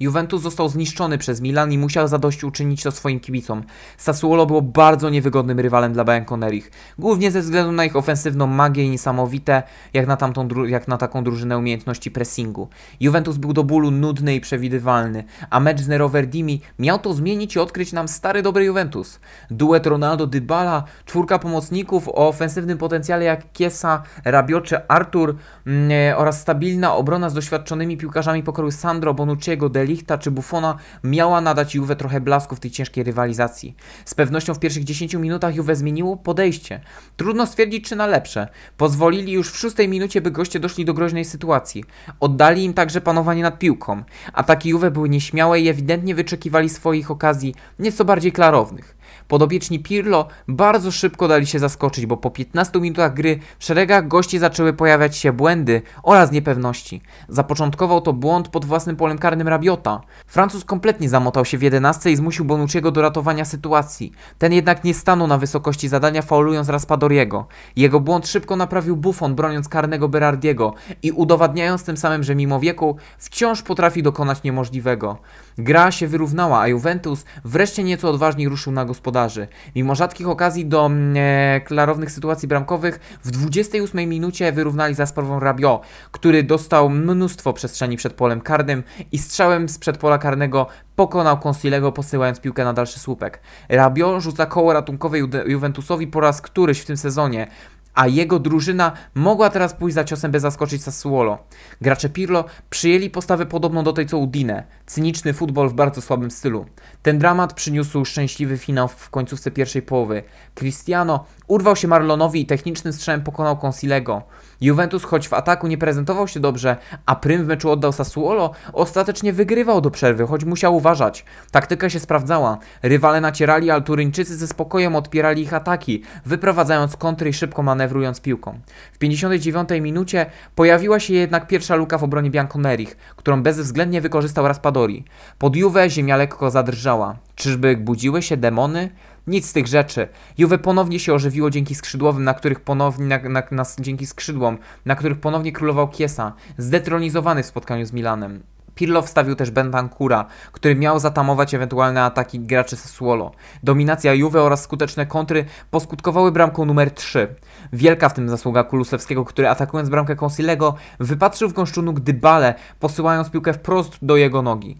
Juventus został zniszczony przez Milan i musiał zadośćuczynić to swoim kibicom. Sassuolo było bardzo niewygodnym rywalem dla Bianconerich, głównie ze względu na ich ofensywną magię i niesamowite, jak na, tamtą, jak na taką drużynę umiejętności pressingu. Juventus był do bólu nudny i przewidywalny, a mecz z Nero Verdimi miał to zmienić i odkryć nam stary dobry Juventus. Duet Ronaldo-Dybala, czwórka pomocników o ofensywnym potencjale jak Kiesa, Rabiot czy Artur mm, e, oraz stabilna obrona z doświadczonymi piłkarzami pokroju Sandro, Bonucciego, Deli Lichta czy Buffona miała nadać Juve trochę blasku w tej ciężkiej rywalizacji. Z pewnością w pierwszych 10 minutach Juve zmieniło podejście. Trudno stwierdzić, czy na lepsze. Pozwolili już w szóstej minucie, by goście doszli do groźnej sytuacji. Oddali im także panowanie nad piłką. Ataki Juve były nieśmiałe i ewidentnie wyczekiwali swoich okazji nieco bardziej klarownych. Podobieczni Pirlo bardzo szybko dali się zaskoczyć, bo po 15 minutach gry w szeregach gości zaczęły pojawiać się błędy oraz niepewności. Zapoczątkował to błąd pod własnym polem karnym Rabiota. Francuz kompletnie zamotał się w 11 i zmusił Bonucciego do ratowania sytuacji. Ten jednak nie stanął na wysokości zadania, faulując Raspadoriego. Jego błąd szybko naprawił Buffon, broniąc karnego Berardiego i udowadniając tym samym, że mimo wieku wciąż potrafi dokonać niemożliwego. Gra się wyrównała, a Juventus wreszcie nieco odważniej ruszył na gospodarzy. Mimo rzadkich okazji do mm, e, klarownych sytuacji bramkowych, w 28 minucie wyrównali za sprawą Rabio, który dostał mnóstwo przestrzeni przed polem karnym i strzałem z przedpola karnego pokonał Consilego, posyłając piłkę na dalszy słupek. Rabio rzuca koło ratunkowe Ju Juventusowi po raz któryś w tym sezonie a jego drużyna mogła teraz pójść za ciosem, by zaskoczyć Sassuolo. Gracze Pirlo przyjęli postawę podobną do tej co Udine. Cyniczny futbol w bardzo słabym stylu. Ten dramat przyniósł szczęśliwy finał w końcówce pierwszej połowy. Cristiano urwał się Marlonowi i technicznym strzałem pokonał Consilego. Juventus choć w ataku nie prezentował się dobrze, a prym w meczu oddał Sassuolo, ostatecznie wygrywał do przerwy, choć musiał uważać. Taktyka się sprawdzała. Rywale nacierali, ale Turyńczycy ze spokojem odpierali ich ataki, wyprowadzając kontry i szybko manewrując piłką. W 59 minucie pojawiła się jednak pierwsza luka w obronie Bianconerich, którą bezwzględnie wykorzystał Raspadori. Pod Juve ziemia lekko zadrżała. Czyżby budziły się demony? Nic z tych rzeczy. Juve ponownie się ożywiło dzięki skrzydłowym, na których ponownie, na, na, na, dzięki skrzydłom, na których ponownie królował Kiesa, zdetronizowany w spotkaniu z Milanem. Pirlo wstawił też Bentancura, który miał zatamować ewentualne ataki graczy Sassuolo. Dominacja Juve oraz skuteczne kontry poskutkowały bramką numer 3. Wielka w tym zasługa Kulusewskiego, który atakując bramkę Consilego wypatrzył w gąszczu nóg Dybale, posyłając piłkę wprost do jego nogi.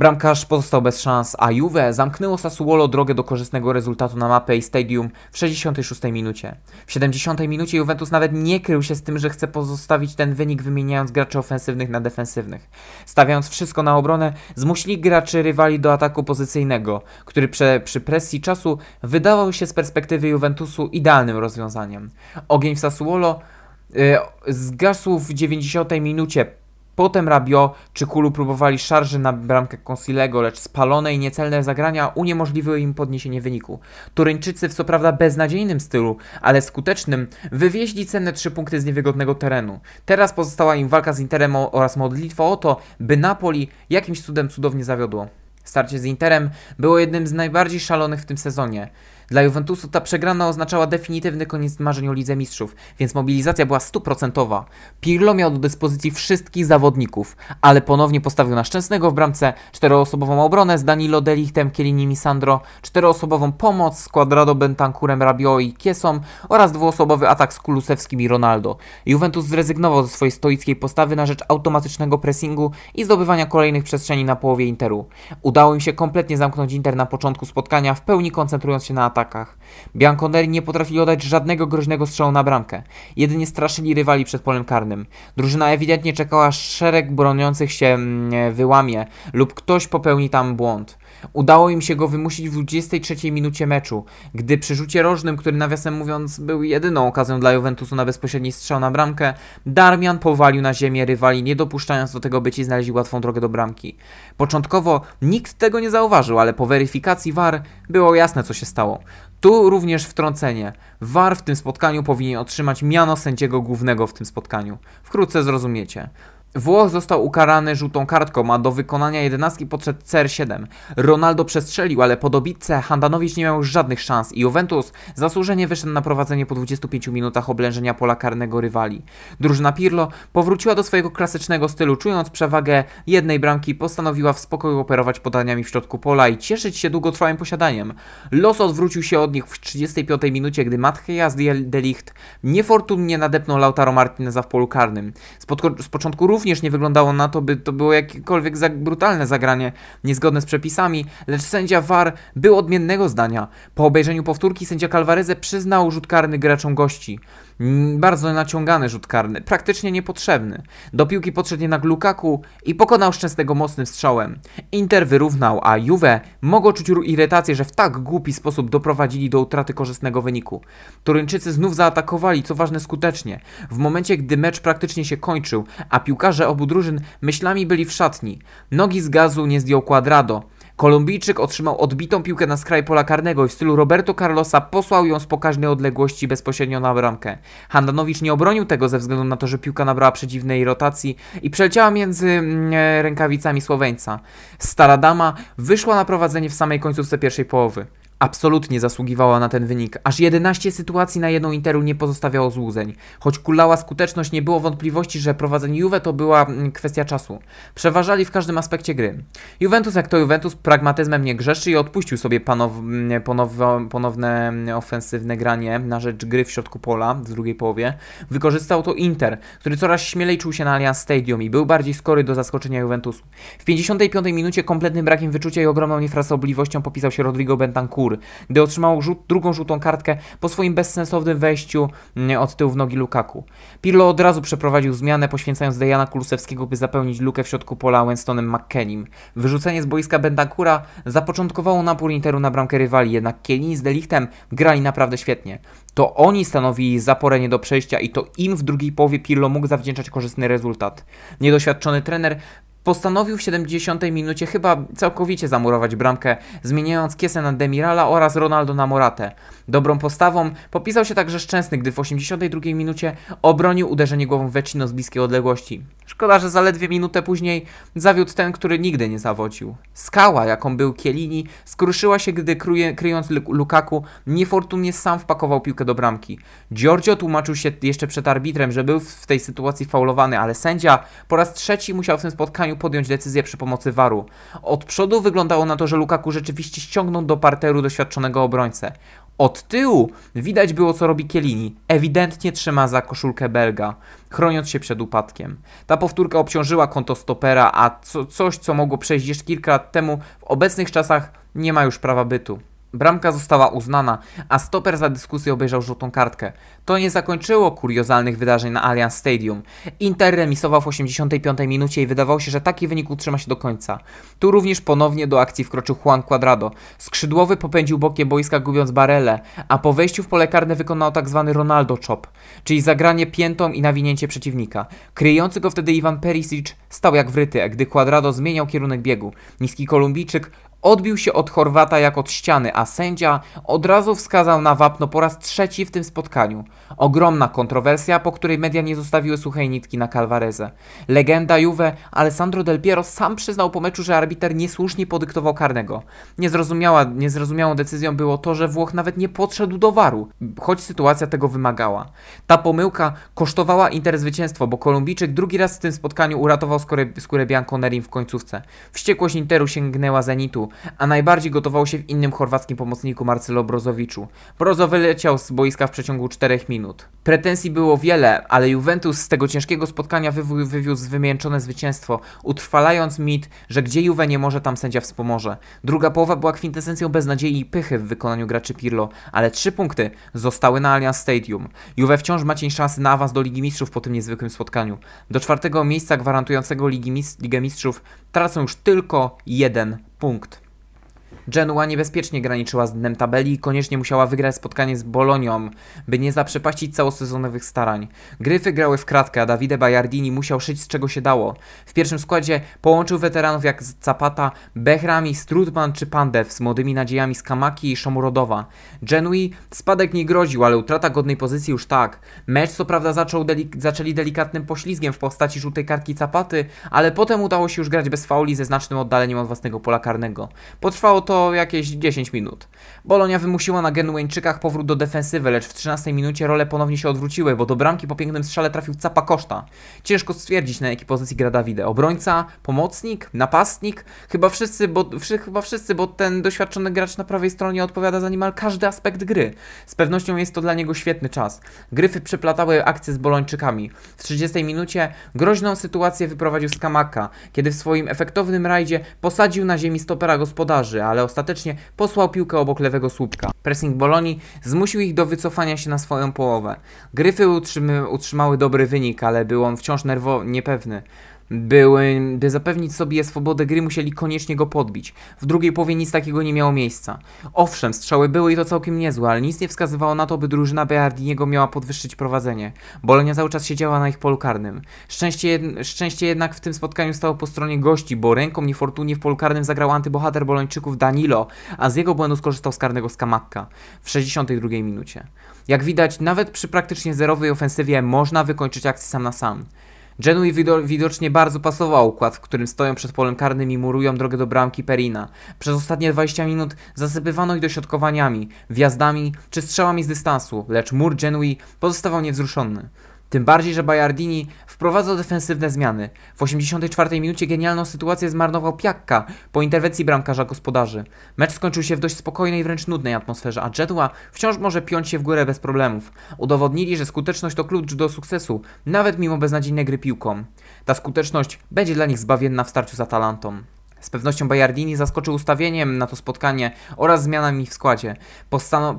Bramkarz pozostał bez szans, a Juve zamknęło Sassuolo drogę do korzystnego rezultatu na mapę i stadium w 66 minucie. W 70 minucie Juventus nawet nie krył się z tym, że chce pozostawić ten wynik wymieniając graczy ofensywnych na defensywnych. Stawiając wszystko na obronę, zmusili graczy rywali do ataku pozycyjnego, który przy, przy presji czasu wydawał się z perspektywy Juventusu idealnym rozwiązaniem. Ogień w Sassuolo yy, zgasł w 90 minucie Potem Rabio czy Kulu próbowali szarży na bramkę Consilego, lecz spalone i niecelne zagrania uniemożliwiły im podniesienie wyniku. Turyńczycy w co prawda beznadziejnym stylu, ale skutecznym, wywieźli cenne trzy punkty z niewygodnego terenu. Teraz pozostała im walka z Interem oraz modlitwa o to, by Napoli jakimś cudem cudownie zawiodło. Starcie z Interem było jednym z najbardziej szalonych w tym sezonie. Dla Juventusu ta przegrana oznaczała definitywny koniec marzeń o Lidze Mistrzów, więc mobilizacja była stuprocentowa. Pirlo miał do dyspozycji wszystkich zawodników, ale ponownie postawił na Szczęsnego w bramce, czteroosobową obronę z Danilo Delichtem, Kielini Misandro, czteroosobową pomoc z Quadrado Bentancurem, Rabiot i Kiesą oraz dwuosobowy atak z Kulusewskim i Ronaldo. Juventus zrezygnował ze swojej stoickiej postawy na rzecz automatycznego pressingu i zdobywania kolejnych przestrzeni na połowie Interu. Udało im się kompletnie zamknąć Inter na początku spotkania, w pełni koncentrując się na atak atakach. Bianconeri nie potrafili oddać żadnego groźnego strzału na bramkę. Jedynie straszyli rywali przed polem karnym. Drużyna ewidentnie czekała, szereg broniących się mm, wyłamie lub ktoś popełni tam błąd. Udało im się go wymusić w 23 minucie meczu, gdy przy rzucie rożnym, który nawiasem mówiąc był jedyną okazją dla Juventusu na bezpośredni strzał na bramkę, Darmian powalił na ziemię rywali, nie dopuszczając do tego, by ci znaleźli łatwą drogę do bramki. Początkowo nikt tego nie zauważył, ale po weryfikacji VAR było jasne, co się stało. Tu również wtrącenie. VAR w tym spotkaniu powinien otrzymać miano sędziego głównego w tym spotkaniu. Wkrótce zrozumiecie. Włoch został ukarany żółtą kartką, a do wykonania jedenastki podszedł CR7. Ronaldo przestrzelił, ale po dobitce Handanowicz nie miał już żadnych szans i Juventus zasłużenie wyszedł na prowadzenie po 25 minutach oblężenia pola karnego rywali. Drużyna Pirlo powróciła do swojego klasycznego stylu, czując przewagę jednej bramki, postanowiła w spokoju operować podaniami w środku pola i cieszyć się długotrwałym posiadaniem. Los odwrócił się od nich w 35 minucie, gdy Mathias Delicht niefortunnie nadepnął Lautaro Martineza w polu karnym. Z, z początku również nie wyglądało na to, by to było jakiekolwiek za brutalne zagranie, niezgodne z przepisami, lecz sędzia VAR był odmiennego zdania. Po obejrzeniu powtórki sędzia Calvareze przyznał rzut karny graczom gości. Mm, bardzo naciągany rzut karny, praktycznie niepotrzebny. Do piłki podszedł jednak Lukaku i pokonał Szczęsnego mocnym strzałem. Inter wyrównał, a Juve mogło czuć irytację, że w tak głupi sposób doprowadzili do utraty korzystnego wyniku. Turyńczycy znów zaatakowali, co ważne skutecznie. W momencie, gdy mecz praktycznie się kończył, a piłkarze obu drużyn myślami byli w szatni. Nogi z gazu nie zdjął Quadrado. Kolumbijczyk otrzymał odbitą piłkę na skraj pola karnego i w stylu Roberto Carlosa posłał ją z pokaźnej odległości bezpośrednio na bramkę. Handanowicz nie obronił tego ze względu na to, że piłka nabrała przedziwnej rotacji i przeleciała między mm, e, rękawicami Słoweńca. Stara dama wyszła na prowadzenie w samej końcówce pierwszej połowy absolutnie zasługiwała na ten wynik. Aż 11 sytuacji na jedną Interu nie pozostawiało złudzeń. Choć kulała skuteczność, nie było wątpliwości, że prowadzenie Juve to była mm, kwestia czasu. Przeważali w każdym aspekcie gry. Juventus jak to Juventus pragmatyzmem nie grzeszy i odpuścił sobie panow, mm, ponow, ponowne mm, ofensywne granie na rzecz gry w środku pola w drugiej połowie. Wykorzystał to Inter, który coraz śmielej czuł się na Allianz Stadium i był bardziej skory do zaskoczenia Juventusu. W 55 minucie kompletnym brakiem wyczucia i ogromną niefrasobliwością popisał się Rodrigo Bentancur, gdy otrzymał rzut, drugą żółtą kartkę po swoim bezsensownym wejściu mm, od tyłu w nogi Lukaku. Pirlo od razu przeprowadził zmianę, poświęcając Dejana Kulusewskiego, by zapełnić lukę w środku pola Winstonem McKennim. Wyrzucenie z boiska Bentancura zapoczątkowało napór Interu na bramkę rywali, jednak Kielini z Delichtem grali naprawdę świetnie. To oni stanowili zaporę nie do przejścia i to im w drugiej połowie Pirlo mógł zawdzięczać korzystny rezultat. Niedoświadczony trener postanowił w 70 minucie chyba całkowicie zamurować bramkę, zmieniając Kiesę na Demirala oraz Ronaldo na Moratę. Dobrą postawą popisał się także Szczęsny, gdy w 82 minucie obronił uderzenie głową Vecino z bliskiej odległości. Szkoda, że zaledwie minutę później zawiódł ten, który nigdy nie zawodził. Skała, jaką był Kielini, skruszyła się, gdy kruje, kryjąc Lukaku, niefortunnie sam wpakował piłkę do bramki. Giorgio tłumaczył się jeszcze przed arbitrem, że był w tej sytuacji faulowany, ale sędzia po raz trzeci musiał w tym spotkaniu podjąć decyzję przy pomocy waru. Od przodu wyglądało na to, że Lukaku rzeczywiście ściągnął do parteru doświadczonego obrońcę. Od tyłu widać było, co robi Kielini. Ewidentnie trzyma za koszulkę Belga, chroniąc się przed upadkiem. Ta powtórka obciążyła konto stopera, a co, coś, co mogło przejść jeszcze kilka lat temu, w obecnych czasach nie ma już prawa bytu. Bramka została uznana, a stoper za dyskusję obejrzał żółtą kartkę. To nie zakończyło kuriozalnych wydarzeń na Allianz Stadium. Inter remisował w 85 minucie i wydawało się, że taki wynik utrzyma się do końca. Tu również ponownie do akcji wkroczył Juan Cuadrado. Skrzydłowy popędził bokiem boiska gubiąc barele, a po wejściu w pole karne wykonał tak zwany Ronaldo chop, czyli zagranie piętą i nawinięcie przeciwnika. Kryjący go wtedy Iwan Perisic stał jak wryty, gdy Cuadrado zmieniał kierunek biegu. Niski Kolumbijczyk Odbił się od Chorwata jak od ściany, a sędzia od razu wskazał na wapno po raz trzeci w tym spotkaniu. Ogromna kontrowersja, po której media nie zostawiły suchej nitki na Calvarezę. Legenda Juve Alessandro Del Piero sam przyznał po meczu, że arbiter niesłusznie podyktował karnego. Niezrozumiała, niezrozumiałą decyzją było to, że Włoch nawet nie podszedł do waru, choć sytuacja tego wymagała. Ta pomyłka kosztowała Inter zwycięstwo, bo Kolumbijczyk drugi raz w tym spotkaniu uratował skórę, skórę Bianconerim w końcówce. Wściekłość Interu sięgnęła Zenitu, a najbardziej gotował się w innym chorwackim pomocniku Marcelo Brozowiczu. Brozo wyleciał z boiska w przeciągu 4 minut. Pretensji było wiele, ale Juventus z tego ciężkiego spotkania wywi- wywiózł wymięczone zwycięstwo, utrwalając mit, że gdzie Juve nie może, tam sędzia wspomoże. Druga połowa była kwintesencją beznadziei i pychy w wykonaniu graczy Pirlo, ale trzy punkty zostały na Allianz Stadium. Juve wciąż ma cień szansy na awans do Ligi Mistrzów po tym niezwykłym spotkaniu. Do czwartego miejsca gwarantującego Ligi Ligę Mistrzów tracą już tylko jeden punkt. Genua niebezpiecznie graniczyła z dnem tabeli i koniecznie musiała wygrać spotkanie z Bolonią, by nie zaprzepaścić całosezonowych starań. Gryfy grały w kratkę, a Davide Bajardini musiał szyć z czego się dało. W pierwszym składzie połączył weteranów jak Zapata, Behrami, Strutman czy Pandev z młodymi nadziejami z Kamaki i Szomurodowa. Genui spadek nie groził, ale utrata godnej pozycji już tak. Mecz co prawda zaczął delik- zaczęli delikatnym poślizgiem w postaci żółtej kartki Zapaty, ale potem udało się już grać bez fauli ze znacznym oddaleniem od własnego pola karnego. Potrwało to jakieś 10 minut. Bolonia wymusiła na Genueńczykach powrót do defensywy, lecz w 13 minucie role ponownie się odwróciły, bo do bramki po pięknym strzale trafił Capa Koszta. Ciężko stwierdzić na jakiej pozycji gra Davide. Obrońca, pomocnik, napastnik? Chyba wszyscy, bo, wszy, chyba wszyscy, bo ten doświadczony gracz na prawej stronie odpowiada za niemal każdy aspekt gry. Z pewnością jest to dla niego świetny czas. Gryfy przeplatały akcje z Bolończykami. W 30 minucie groźną sytuację wyprowadził Skamaka, kiedy w swoim efektownym rajdzie posadził na ziemi stopera gospodarzy, ale ostatecznie posłał piłkę obok lewego słupka. Pressing Bolonii zmusił ich do wycofania się na swoją połowę. Gryfy utrzymy, utrzymały dobry wynik, ale był on wciąż nerwo niepewny. Były, by zapewnić sobie swobodę gry, musieli koniecznie go podbić. W drugiej połowie nic takiego nie miało miejsca. Owszem, strzały były i to całkiem niezłe, ale nic nie wskazywało na to, by drużyna Beardiniego miała podwyższyć prowadzenie. Bolonia cały czas siedziała na ich polu karnym. Szczęście, szczęście jednak w tym spotkaniu stało po stronie gości, bo ręką niefortunnie w polu karnym zagrał antybohater Bolończyków Danilo, a z jego błędu skorzystał z karnego Skamakka w 62 minucie. Jak widać, nawet przy praktycznie zerowej ofensywie można wykończyć akcję sam na sam. Genui wido- widocznie bardzo pasował układ, w którym stoją przed polem karnym i murują drogę do bramki Perina. Przez ostatnie 20 minut zasypywano ich dośrodkowaniami, wjazdami czy strzałami z dystansu, lecz mur Genui pozostawał niewzruszony. Tym bardziej, że Bajardini wprowadzał defensywne zmiany. W 84 minucie genialną sytuację zmarnował Piakka po interwencji bramkarza gospodarzy. Mecz skończył się w dość spokojnej, wręcz nudnej atmosferze, a Jedła wciąż może piąć się w górę bez problemów. Udowodnili, że skuteczność to klucz do sukcesu, nawet mimo beznadziejnej gry piłką. Ta skuteczność będzie dla nich zbawienna w starciu z Atalantą. Z pewnością Bajardini zaskoczył ustawieniem na to spotkanie oraz zmianami w składzie.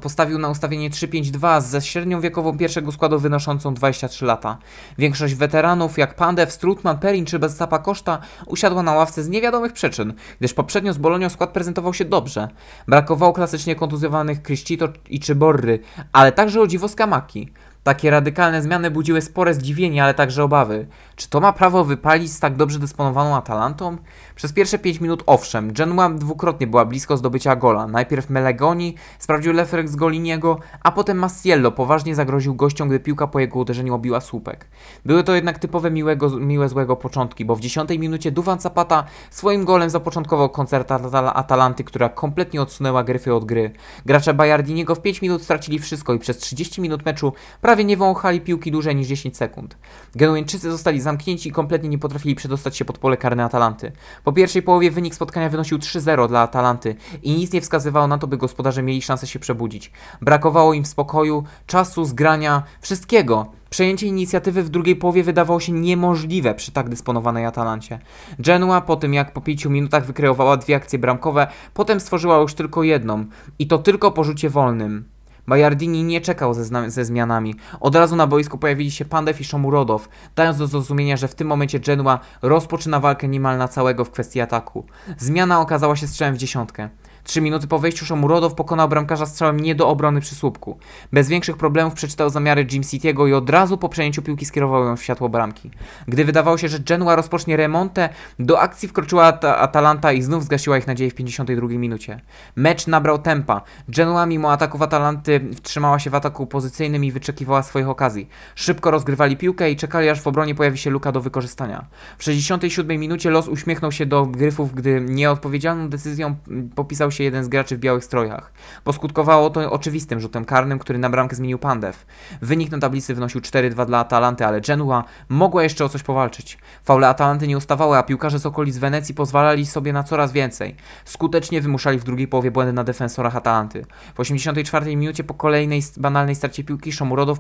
Postawił na ustawienie 3-5-2 ze średnią wiekową pierwszego składu wynoszącą 23 lata. Większość weteranów jak Pandev, Strutman, Perin czy Beztapa Koszta usiadła na ławce z niewiadomych przyczyn, gdyż poprzednio z Bolonią skład prezentował się dobrze. Brakowało klasycznie kontuzjowanych Cristito i Czyborry, ale także o dziwo Skamaki. Takie radykalne zmiany budziły spore zdziwienie, ale także obawy. Czy to ma prawo wypalić z tak dobrze dysponowaną Atalantą? Przez pierwsze 5 minut owszem, Genua dwukrotnie była blisko zdobycia gola. Najpierw Melegoni sprawdził leferek z Goliniego, a potem Massiello poważnie zagroził gościom, gdy piłka po jego uderzeniu obiła słupek. Były to jednak typowe miłego, miłe złego początki, bo w 10 minucie Duvan Zapata swoim golem zapoczątkował koncert Atal- Atalanty, która kompletnie odsunęła Gryfy od gry. Gracze Bajardiniego w 5 minut stracili wszystko i przez 30 minut meczu prawie nie wąchali piłki dłużej niż 10 sekund. Genueńczycy zostali zamknięci i kompletnie nie potrafili przedostać się pod pole karne Atalanty. Po pierwszej połowie wynik spotkania wynosił 3-0 dla Atalanty i nic nie wskazywało na to, by gospodarze mieli szansę się przebudzić. Brakowało im spokoju, czasu, zgrania, wszystkiego. Przejęcie inicjatywy w drugiej połowie wydawało się niemożliwe przy tak dysponowanej Atalancie. Genua po tym jak po pięciu minutach wykreowała dwie akcje bramkowe, potem stworzyła już tylko jedną i to tylko po rzucie wolnym. Bajardini nie czekał ze, ze, zmianami. Od razu na boisku pojawili się Pandev i Szomurodow, dając do zrozumienia, że w tym momencie Genua rozpoczyna walkę niemal na całego w kwestii ataku. Zmiana okazała się strzałem w dziesiątkę. Trzy minuty po wejściu Szomurodow pokonał bramkarza strzałem nie do obrony przy słupku. Bez większych problemów przeczytał zamiary Jim City'ego i od razu po przejęciu piłki skierował ją w światło bramki. Gdy wydawało się, że Genua rozpocznie remontę, do akcji wkroczyła At Atalanta i znów zgasiła ich nadzieję w 52 minucie. Mecz nabrał tempa. Genua mimo ataków Atalanty wtrzymała się w ataku pozycyjnym i wyczekiwała swoich okazji. Szybko rozgrywali piłkę i czekali aż w obronie pojawi się luka do wykorzystania. W 67 minucie los uśmiechnął się do gryfów, gdy nieodpowiedzialną decyzją popisał się jeden z graczy w białych strojach. Poskutkowało to oczywistym rzutem karnym, który na bramkę zmienił Pandev. Wynik na tablicy wynosił 4-2 dla Atalanty, ale Genua mogła jeszcze o coś powalczyć. Faule Atalanty nie ustawały, a piłkarze z okolic Wenecji pozwalali sobie na coraz więcej. Skutecznie wymuszali w drugiej połowie błędy na defensorach Atalanty. W 84 minucie po kolejnej banalnej starcie piłki Szomurodow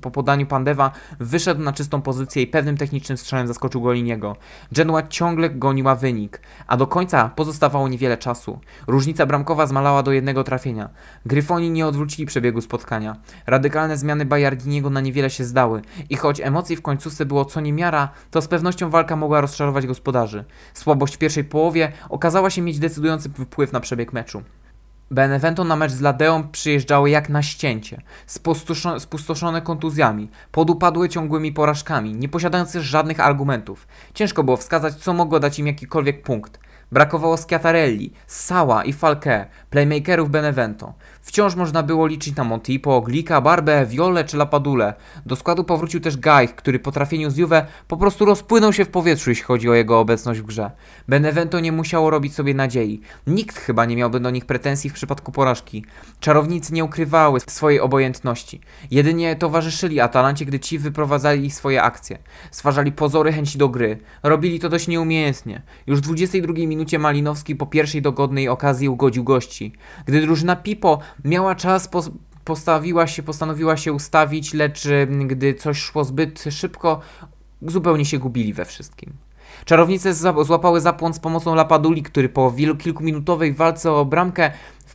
po podaniu Pandewa wyszedł na czystą pozycję i pewnym technicznym strzałem zaskoczył Goliniego. Genua ciągle goniła wynik, a do końca pozostawało niewiele czasu. Różnica bramkowa zmalała do jednego trafienia. Gryfoni nie odwrócili przebiegu spotkania. Radykalne zmiany Bajardiniego na niewiele się zdały i choć emocji w końcówce było co niemiara, to z pewnością walka mogła rozczarować gospodarzy. Słabość w pierwszej połowie okazała się mieć decydujący wpływ na przebieg meczu. Benevento na mecz z Ladeą przyjeżdżało jak na ścięcie, spustoszone kontuzjami, podupadłe ciągłymi porażkami, nie posiadające żadnych argumentów. Ciężko było wskazać, co mogło dać im jakikolwiek punkt. Brakowało Schiatarelli, Sała i Falke, playmakerów Benevento. Wciąż można było liczyć na Montipo, Glika, Barbę, Viole czy Lapadule. Do składu powrócił też Gaich, który po trafieniu z Juve po prostu rozpłynął się w powietrzu, jeśli chodzi o jego obecność w grze. Benevento nie musiało robić sobie nadziei. Nikt chyba nie miałby do nich pretensji w przypadku porażki. Czarownicy nie ukrywały swojej obojętności. Jedynie towarzyszyli Atalancie, gdy ci wyprowadzali swoje akcje. Stwarzali pozory chęci do gry. Robili to dość nieumiejętnie. Już w 22 minucie Malinowski po pierwszej dogodnej okazji ugodził gości. Gdy drużyna Pipo miała czas, po, postawiła się, postanowiła się ustawić, lecz mm, gdy coś szło zbyt szybko, zupełnie się gubili we wszystkim. Czarownice złapały zapłon z pomocą Lapaduli, który po kilkuminutowej walce o bramkę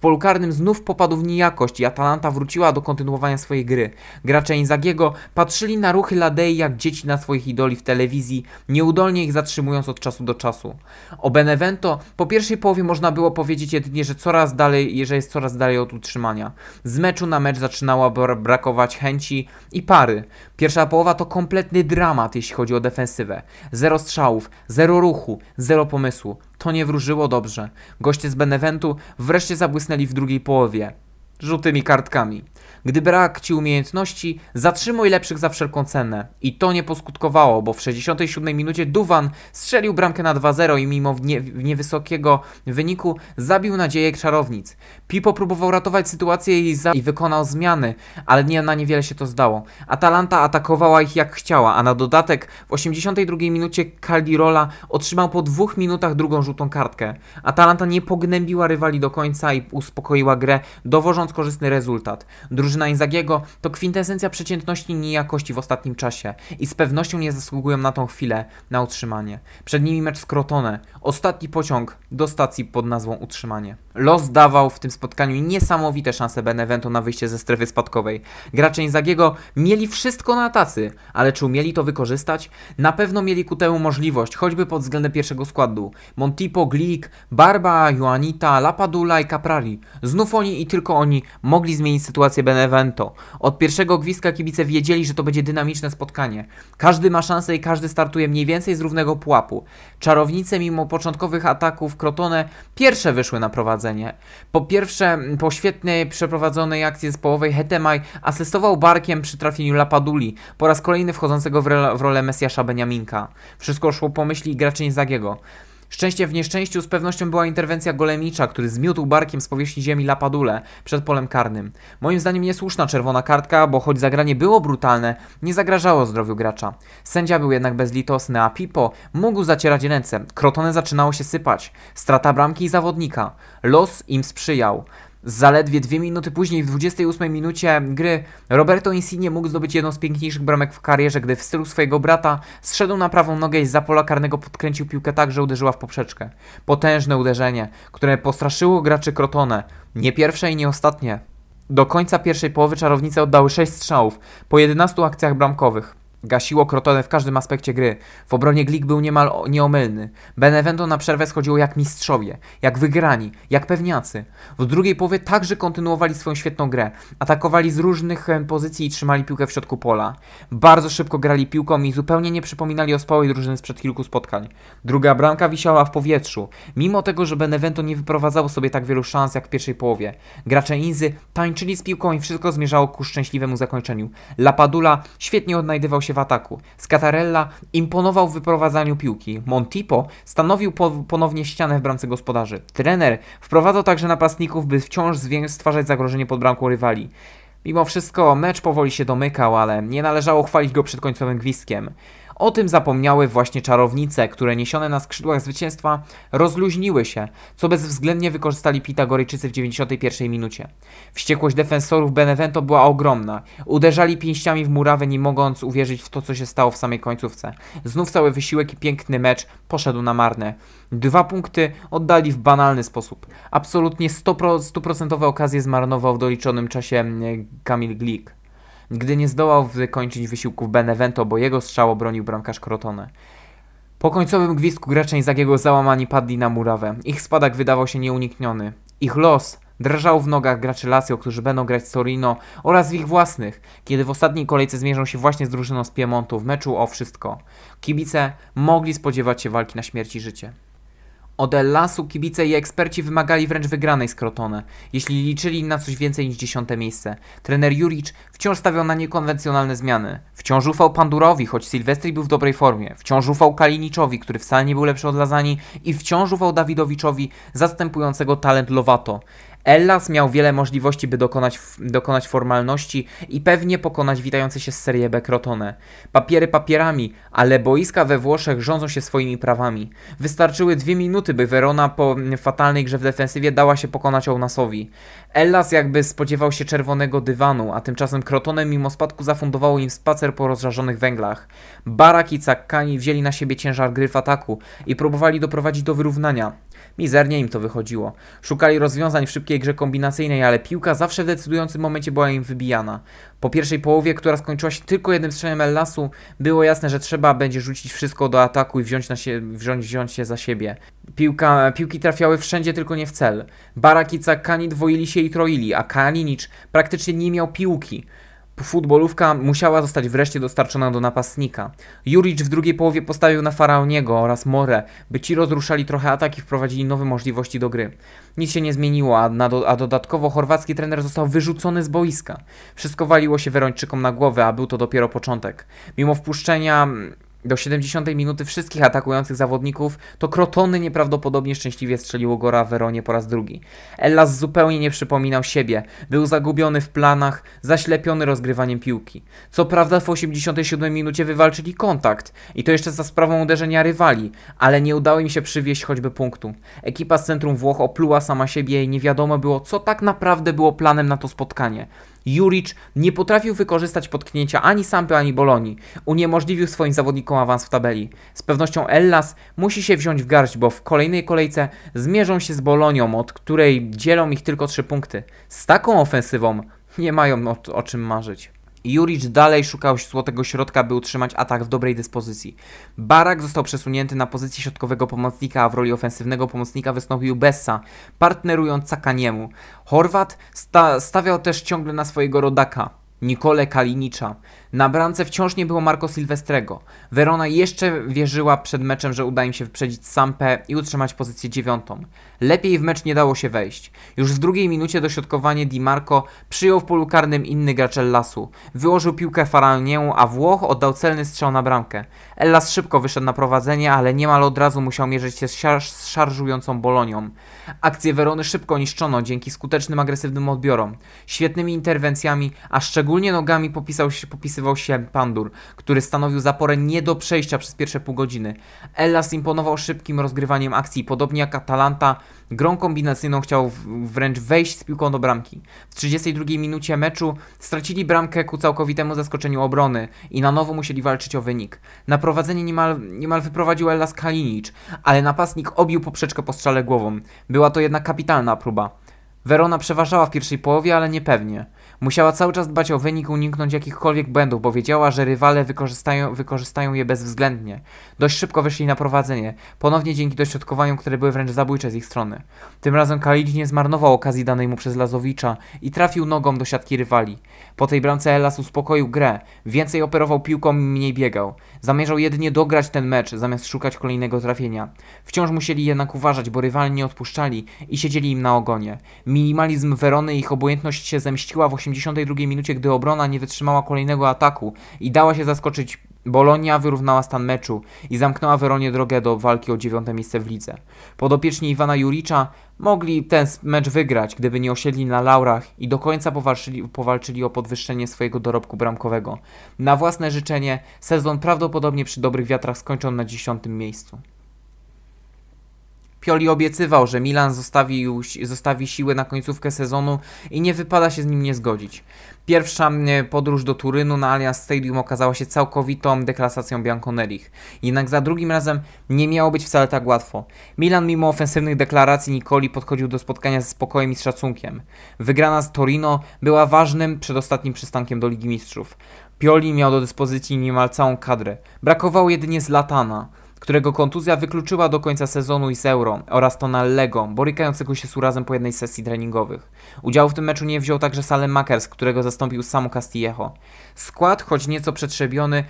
polu karnym znów popadł w niejakość i Atalanta wróciła do kontynuowania swojej gry. Gracze Inzagiego patrzyli na ruchy Ladei jak dzieci na swoich idoli w telewizji, nieudolnie ich zatrzymując od czasu do czasu. O Benevento po pierwszej połowie można było powiedzieć jedynie, że coraz dalej, że jest coraz dalej od utrzymania. Z meczu na mecz zaczynała brakować chęci i pary. Pierwsza połowa to kompletny dramat, jeśli chodzi o defensywę. Zero strzałów, zero ruchu, zero pomysłu. To nie wróżyło dobrze. Goście z Beneventu wreszcie zabłysnęli w drugiej połowie. Żółtymi kartkami. Gdy brak ci umiejętności, zatrzymuj lepszych za wszelką cenę. I to nie poskutkowało, bo w 67 minucie Duwan strzelił bramkę na 2-0 i mimo nie, niewysokiego wyniku zabił nadzieję czarownic. Pipo próbował ratować sytuację i, i wykonał zmiany, ale nie, na niewiele się to zdało. Atalanta atakowała ich jak chciała, a na dodatek w 82 minucie Caldirola otrzymał po dwóch minutach drugą żółtą kartkę. Atalanta nie pognębiła rywali do końca i uspokoiła grę, dowożąc korzystny rezultat. Drużyna drużyna Inzagiego to kwintesencja przeciętności i niejakości w ostatnim czasie i z pewnością nie zasługują na tą chwilę na utrzymanie. Przed nimi mecz z Crotone, ostatni pociąg do stacji pod nazwą utrzymanie. Los dawał w tym spotkaniu niesamowite szanse Benevento na wyjście ze strefy spadkowej. Gracze Inzagiego mieli wszystko na tacy, ale czy umieli to wykorzystać? Na pewno mieli ku temu możliwość, choćby pod względem pierwszego składu. Montipo, Glik, Barba, Juanita, Lapadula i Caprari. Znów oni i tylko oni mogli zmienić sytuację Benevento. Od pierwszego gwizdka kibice wiedzieli, że to będzie dynamiczne spotkanie. Każdy ma szansę i każdy startuje mniej więcej z równego pułapu. Czarownice mimo początkowych ataków Crotone pierwsze wyszły na prowadzenie. Po pierwsze, po świetnej przeprowadzonej akcji zespołowej Hetemaj asystował barkiem przy trafieniu Lapaduli, po raz kolejny wchodzącego w, rolę Mesjasza Beniaminka. Wszystko szło po myśli graczy Zagiego. Szczęście w nieszczęściu z pewnością była interwencja Golemicza, który zmiótł barkiem z powierzchni ziemi Lapadule przed polem karnym. Moim zdaniem niesłuszna czerwona kartka, bo choć zagranie było brutalne, nie zagrażało zdrowiu gracza. Sędzia był jednak bezlitosny, a Pipo mógł zacierać ręce. Krotone zaczynało się sypać. Strata bramki i zawodnika. Los im sprzyjał. Zaledwie dwie minuty później, w 28 minucie gry, Roberto Insigne mógł zdobyć jedną z piękniejszych bramek w karierze, gdy w stylu swojego brata zszedł na prawą nogę i za pola karnego podkręcił piłkę tak, że uderzyła w poprzeczkę. Potężne uderzenie, które postraszyło graczy Crotone. Nie pierwsze i nie ostatnie. Do końca pierwszej połowy czarownice oddały 6 strzałów po 11 akcjach bramkowych. Gasiło Crotone w każdym aspekcie gry. W obronie Glik był niemal o- nieomylny. Benevento na przerwę schodziło jak mistrzowie, jak wygrani, jak pewniacy. W drugiej połowie także kontynuowali swoją świetną grę. Atakowali z różnych pozycji i trzymali piłkę w środku pola. Bardzo szybko grali piłką i zupełnie nie przypominali ospałej drużyny sprzed kilku spotkań. Druga bramka wisiała w powietrzu, mimo tego, że Benevento nie wyprowadzało sobie tak wielu szans jak w pierwszej połowie. Gracze Inzy tańczyli z piłką i wszystko zmierzało ku szczęśliwemu zakończeniu. Lapadula świetnie odnajdywał się w ataku. Scatarella imponował w wyprowadzaniu piłki. Montipo stanowił po, ponownie ścianę w bramce gospodarzy. Trener wprowadzał także napastników, by wciąż stwarzać zagrożenie pod bramką rywali. Mimo wszystko mecz powoli się domykał, ale nie należało chwalić go przed końcowym gwizdkiem. O tym zapomniały właśnie czarownice, które niesione na skrzydłach zwycięstwa rozluźniły się, co bezwzględnie wykorzystali Pitagorejczycy w 91 minucie. Wściekłość defensorów Benevento była ogromna. Uderzali pięściami w murawę, nie mogąc uwierzyć w to, co się stało w samej końcówce. Znów cały wysiłek i piękny mecz poszedł na marne. Dwa punkty oddali w banalny sposób. Absolutnie 100% stuprocentowe okazje zmarnował w doliczonym czasie mm, Kamil Glik gdy nie zdołał wykończyć wysiłków Benevento, bo jego strzał obronił bramkarz Crotone. Po końcowym gwizdku gracze Inzagiego załamani padli na murawę. Ich spadek wydawał się nieunikniony. Ich los drżał w nogach graczy Lazio, którzy będą grać z Torino oraz w ich własnych, kiedy w ostatniej kolejce zmierzą się właśnie z drużyną z Piemontu w meczu o wszystko. Kibice mogli spodziewać się walki na śmierć i życie. Od Ellasu kibice i eksperci wymagali wręcz wygranej z Crotone, jeśli liczyli na coś więcej niż dziesiąte miejsce. Trener Juric wciąż stawiał na niekonwencjonalne zmiany. Wciąż ufał Pandurowi, choć Silvestri był w dobrej formie. Wciąż ufał Kaliniczowi, który wcale nie był lepszy od Lazani i wciąż ufał Dawidowiczowi, zastępującego talent Lovato. Ellas miał wiele możliwości, by dokonać, dokonać formalności i pewnie pokonać witające się z Serie B Crotone. Papiery papierami, ale boiska we Włoszech rządzą się swoimi prawami. Wystarczyły dwie minuty, by Verona po fatalnej grze w defensywie dała się pokonać Ounasowi. Ellas jakby spodziewał się czerwonego dywanu, a tymczasem Crotone mimo spadku zafundowało im spacer po rozżarzonych węglach. Barak i Caccani wzięli na siebie ciężar gry w ataku i próbowali doprowadzić do wyrównania. Mizernie im to wychodziło. Szukali rozwiązań w szybkiej grze kombinacyjnej, ale piłka zawsze w decydującym momencie była im wybijana. Po pierwszej połowie, która skończyła się tylko jednym strzałem Ellasu, było jasne, że trzeba będzie rzucić wszystko do ataku i wziąć, na się, wziąć, wziąć się za siebie. Piłka, piłki trafiały wszędzie, tylko nie w cel. Barak i Caccani dwoili się i troili, a Kalinic praktycznie nie miał piłki. Futbolówka musiała zostać wreszcie dostarczona do napastnika. Juric w drugiej połowie postawił na Faraoniego oraz More, by ci rozruszali trochę ataki i wprowadzili nowe możliwości do gry. Nic się nie zmieniło, a, do, a dodatkowo chorwacki trener został wyrzucony z boiska. Wszystko waliło się Werończykom na głowę, a był to dopiero początek. Mimo wpuszczenia do 70 minuty wszystkich atakujących zawodników, to Krotony nieprawdopodobnie szczęśliwie strzeliło Gora Weronie po raz drugi. Ellas zupełnie nie przypominał siebie, był zagubiony w planach, zaślepiony rozgrywaniem piłki. Co prawda w 87 minucie wywalczyli kontakt i to jeszcze za sprawą uderzenia rywali, ale nie udało im się przywieźć choćby punktu. Ekipa z centrum Włoch opluła sama siebie i nie wiadomo było, co tak naprawdę było planem na to spotkanie. Juric nie potrafił wykorzystać potknięcia ani Sampy, ani Bolonii. Uniemożliwił swoim zawodnikom awans w tabeli. Z pewnością Ellas musi się wziąć w garść, bo w kolejnej kolejce zmierzą się z Bolonią, od której dzielą ich tylko 3 punkty. Z taką ofensywą nie mają o, o czym marzyć. Juric dalej szukał złotego środka, by utrzymać atak w dobrej dyspozycji. Barak został przesunięty na pozycję środkowego pomocnika, a w roli ofensywnego pomocnika wystąpił Bessa, partnerując Sakaniemu. Chorwat sta stawiał też ciągle na swojego rodaka, Nikole Kalinicza. Na bramce wciąż nie było Marco Silvestrego. Verona jeszcze wierzyła przed meczem, że uda im się wyprzedzić Sampę i utrzymać pozycję dziewiątą. Lepiej w mecz nie dało się wejść. Już w drugiej minucie dośrodkowanie Di Marco przyjął w polu karnym inny gracz Ellasu. Wyłożył piłkę Faraoniemu, a Włoch oddał celny strzał na bramkę. Ellas szybko wyszedł na prowadzenie, ale niemal od razu musiał mierzyć się z, szar z szarżującą Bolonią. Akcję Werony szybko niszczono dzięki skutecznym, agresywnym odbiorom, świetnymi interwencjami, a szczególnie nogami popisał się, popisywał ukrywał się Pandur, który stanowił zaporę nie do przejścia przez pierwsze pół godziny. Ellas imponował szybkim rozgrywaniem akcji, podobnie jak Atalanta, grą kombinacyjną chciał wręcz wejść z piłką do bramki. W 32 minucie meczu stracili bramkę ku całkowitemu zaskoczeniu obrony i na nowo musieli walczyć o wynik. Na prowadzenie niemal, niemal wyprowadził Ellas Kalinic, ale napastnik obił poprzeczkę po strzale głową. Była to jednak kapitalna próba. Verona przeważała w pierwszej połowie, ale niepewnie. Musiała cały czas dbać o wynik, uniknąć jakichkolwiek błędów, bo wiedziała, że rywale wykorzystają, wykorzystają je bezwzględnie. Dość szybko wyszli na prowadzenie, ponownie dzięki dośrodkowaniom, które były wręcz zabójcze z ich strony. Tym razem Kalidzi nie zmarnował okazji danej mu przez Lazowicza i trafił nogą do siatki rywali. Po tej bramce Elas uspokoił grę, więcej operował piłką i mniej biegał. Zamierzał jedynie dograć ten mecz, zamiast szukać kolejnego trafienia. Wciąż musieli jednak uważać, bo rywali nie odpuszczali i siedzieli im na ogonie. Minimalizm Werony i ich obojętność się zemściła w 82 minucie, gdy obrona nie wytrzymała kolejnego ataku i dała się zaskoczyć Bolonia wyrównała stan meczu i zamknęła Weronie drogę do walki o dziewiąte miejsce w lidze. Podopieczni Iwana Juricza mogli ten mecz wygrać, gdyby nie osiedli na laurach i do końca powalczyli, powalczyli o podwyższenie swojego dorobku bramkowego. Na własne życzenie sezon prawdopodobnie przy dobrych wiatrach skończą na dziesiątym miejscu. Pioli obiecywał, że Milan zostawi, zostawi siły na końcówkę sezonu i nie wypada się z nim nie zgodzić. Pierwsza podróż do Turynu na Allianz Stadium okazała się całkowitą deklasacją Bianconerich. Jednak za drugim razem nie miało być wcale tak łatwo. Milan mimo ofensywnych deklaracji Nikoli podchodził do spotkania ze spokojem i z szacunkiem. Wygrana z Torino była ważnym przedostatnim przystankiem do Ligi Mistrzów. Pioli miał do dyspozycji niemal całą kadrę. Brakowało jedynie Zlatana którego kontuzja wykluczyła do końca sezonu i z Euro oraz Tonallego, borykającego się z urazem po jednej sesji treningowych. Udziału w tym meczu nie wziął także Salem Makers, którego zastąpił Samu Castillejo. Skład, choć nieco przetrzebiony,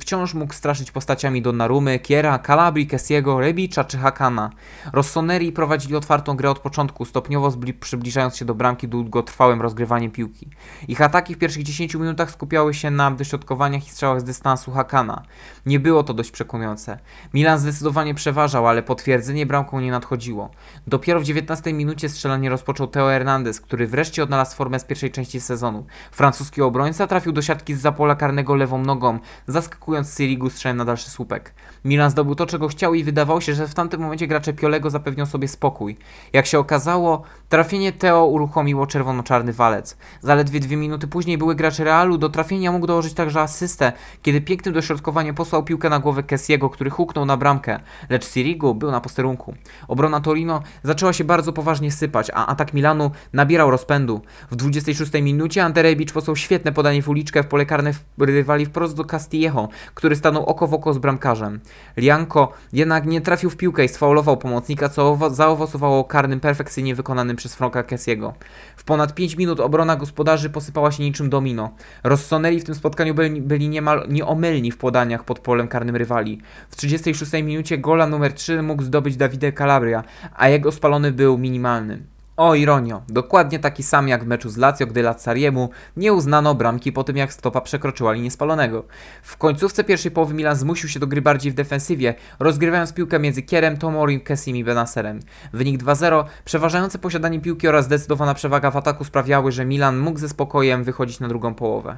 wciąż mógł straszyć postaciami Donnarumy, Kiera, Calabri, Kessiego, Rebicza czy Hakana. Rossoneri prowadzili otwartą grę od początku, stopniowo przybliżając się do bramki długotrwałym rozgrywaniem piłki. Ich ataki w pierwszych 10 minutach skupiały się na dośrodkowaniach i strzałach z dystansu Hakana. Nie było to dość przekonujące. Milan zdecydowanie przeważał, ale potwierdzenie bramką nie nadchodziło. Dopiero w 19 minucie strzelanie rozpoczął Teo Hernandez, który wreszcie odnalazł formę z pierwszej części sezonu. Francuski obrońca trafił do siatki z zapola karnego lewą nogą, zaskakując Sirigu strzałem na dalszy słupek. Milan zdobył to, czego chciał i wydawało się, że w tamtym momencie gracze Piolego zapewnią sobie spokój. Jak się okazało, trafienie Teo uruchomiło czerwono-czarny walec. Zaledwie dwie minuty później były gracze Realu, do trafienia mógł dołożyć także asystę, kiedy pięknym dośrodkowaniem posłał piłkę na głowę Kessiego, który huknął na bramkę, lecz Sirigu był na posterunku. Obrona Torino zaczęła się bardzo poważnie sypać, a atak Milanu nabierał rozpędu. W 26 minucie Ante posłał świetne podanie w uliczkę w pole karne rywali wprost do Castillejo, który stanął oko w oko z bramkarzem. Lianko jednak nie trafił w piłkę i sfaulował pomocnika, co zaowocowało karnym perfekcyjnie wykonanym przez Franka Kessiego. W ponad 5 minut obrona gospodarzy posypała się niczym domino. Rossoneri w tym spotkaniu byli, byli niemal nieomylni w podaniach pod polem karnym rywali. W 36 minucie gola numer 3 mógł zdobyć Davide Calabria, a jego spalony był minimalny. O ironio, dokładnie taki sam jak w meczu z Lazio, gdy Lazzariemu nie uznano bramki po tym jak stopa przekroczyła linię spalonego. W końcówce pierwszej połowy Milan zmusił się do gry bardziej w defensywie, rozgrywając piłkę między Kierem, Tomorim, Kessim i Benaserem. Wynik 2-0, przeważające posiadanie piłki oraz zdecydowana przewaga w ataku sprawiały, że Milan mógł ze spokojem wychodzić na drugą połowę.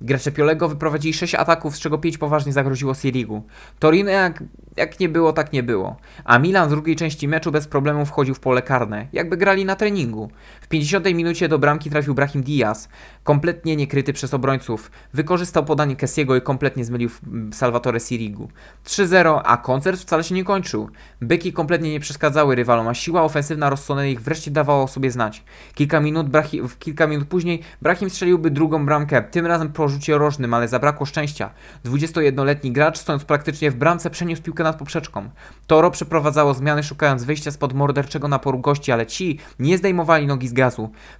Gracze Piolego wyprowadzili 6 ataków, z czego 5 poważnie zagroziło Sirigu. Torino jak, jak nie było, tak nie było. A Milan w drugiej części meczu bez problemu wchodził w pole karne, jakby grali na treningu. W 50 minucie do bramki trafił Brahim Diaz, kompletnie niekryty przez obrońców. Wykorzystał podanie Kessiego i kompletnie zmylił Salvatore Sirigu. 3-0, a koncert wcale się nie kończył. Byki kompletnie nie przeszkadzały rywalom, a siła ofensywna ich wreszcie dawała o sobie znać. Kilka minut, Brahim, kilka minut później Brahim strzeliłby drugą bramkę, tym razem po rzucie rożnym, ale zabrakło szczęścia. 21-letni gracz, stojąc praktycznie w bramce, przeniósł piłkę nad poprzeczką. Toro przeprowadzało zmiany, szukając wyjścia spod morderczego naporu gości, ale ci nie zdejmowali nogi z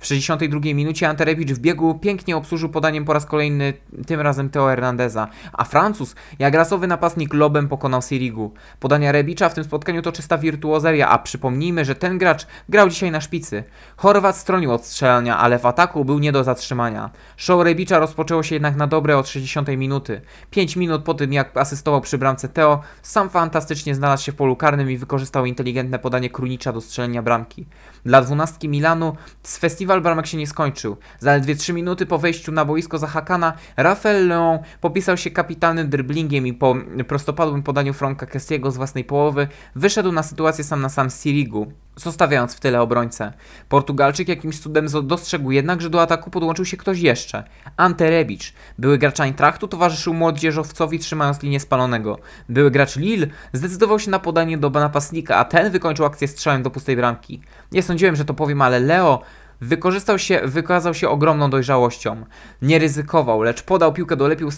W 62 minucie Anterewicz w biegu pięknie obsłużył podaniem po raz kolejny, tym razem Teo Hernandeza, a Francuz, jak rasowy napastnik lobem pokonał Sirigu. Podania Rebicza w tym spotkaniu to czysta wirtuozeria, a przypomnijmy, że ten gracz grał dzisiaj na szpicy. Chorwat stronił od strzelania, ale w ataku był nie do zatrzymania. Show Rebicza rozpoczęło się jednak na dobre od 60 minuty. 5 minut po tym jak asystował przy bramce Teo, sam fantastycznie znalazł się w polu karnym i wykorzystał inteligentne podanie Krunicza do strzelenia bramki. Dla dwunastki Milanu festiwal bramek się nie skończył. Zaledwie 3 minuty po wejściu na boisko za Hakana, Rafael Leon popisał się kapitalnym dribblingiem i po prostopadłym podaniu Franka Kessiego z własnej połowy wyszedł na sytuację sam na sam z Sirigu, zostawiając w tyle obrońcę. Portugalczyk jakimś cudem dostrzegł jednak, że do ataku podłączył się ktoś jeszcze. Ante Rebic, były gracz Eintrachtu, towarzyszył młodzieżowcowi trzymając linię spalonego. Były gracz Lille zdecydował się na podanie do napastnika, a ten wykończył akcję strzałem do pustej bramki. Nie sądziłem, że to powiem, ale Leo Wykorzystał się, wykazał się ogromną dojrzałością. Nie ryzykował, lecz podał piłkę do lepiej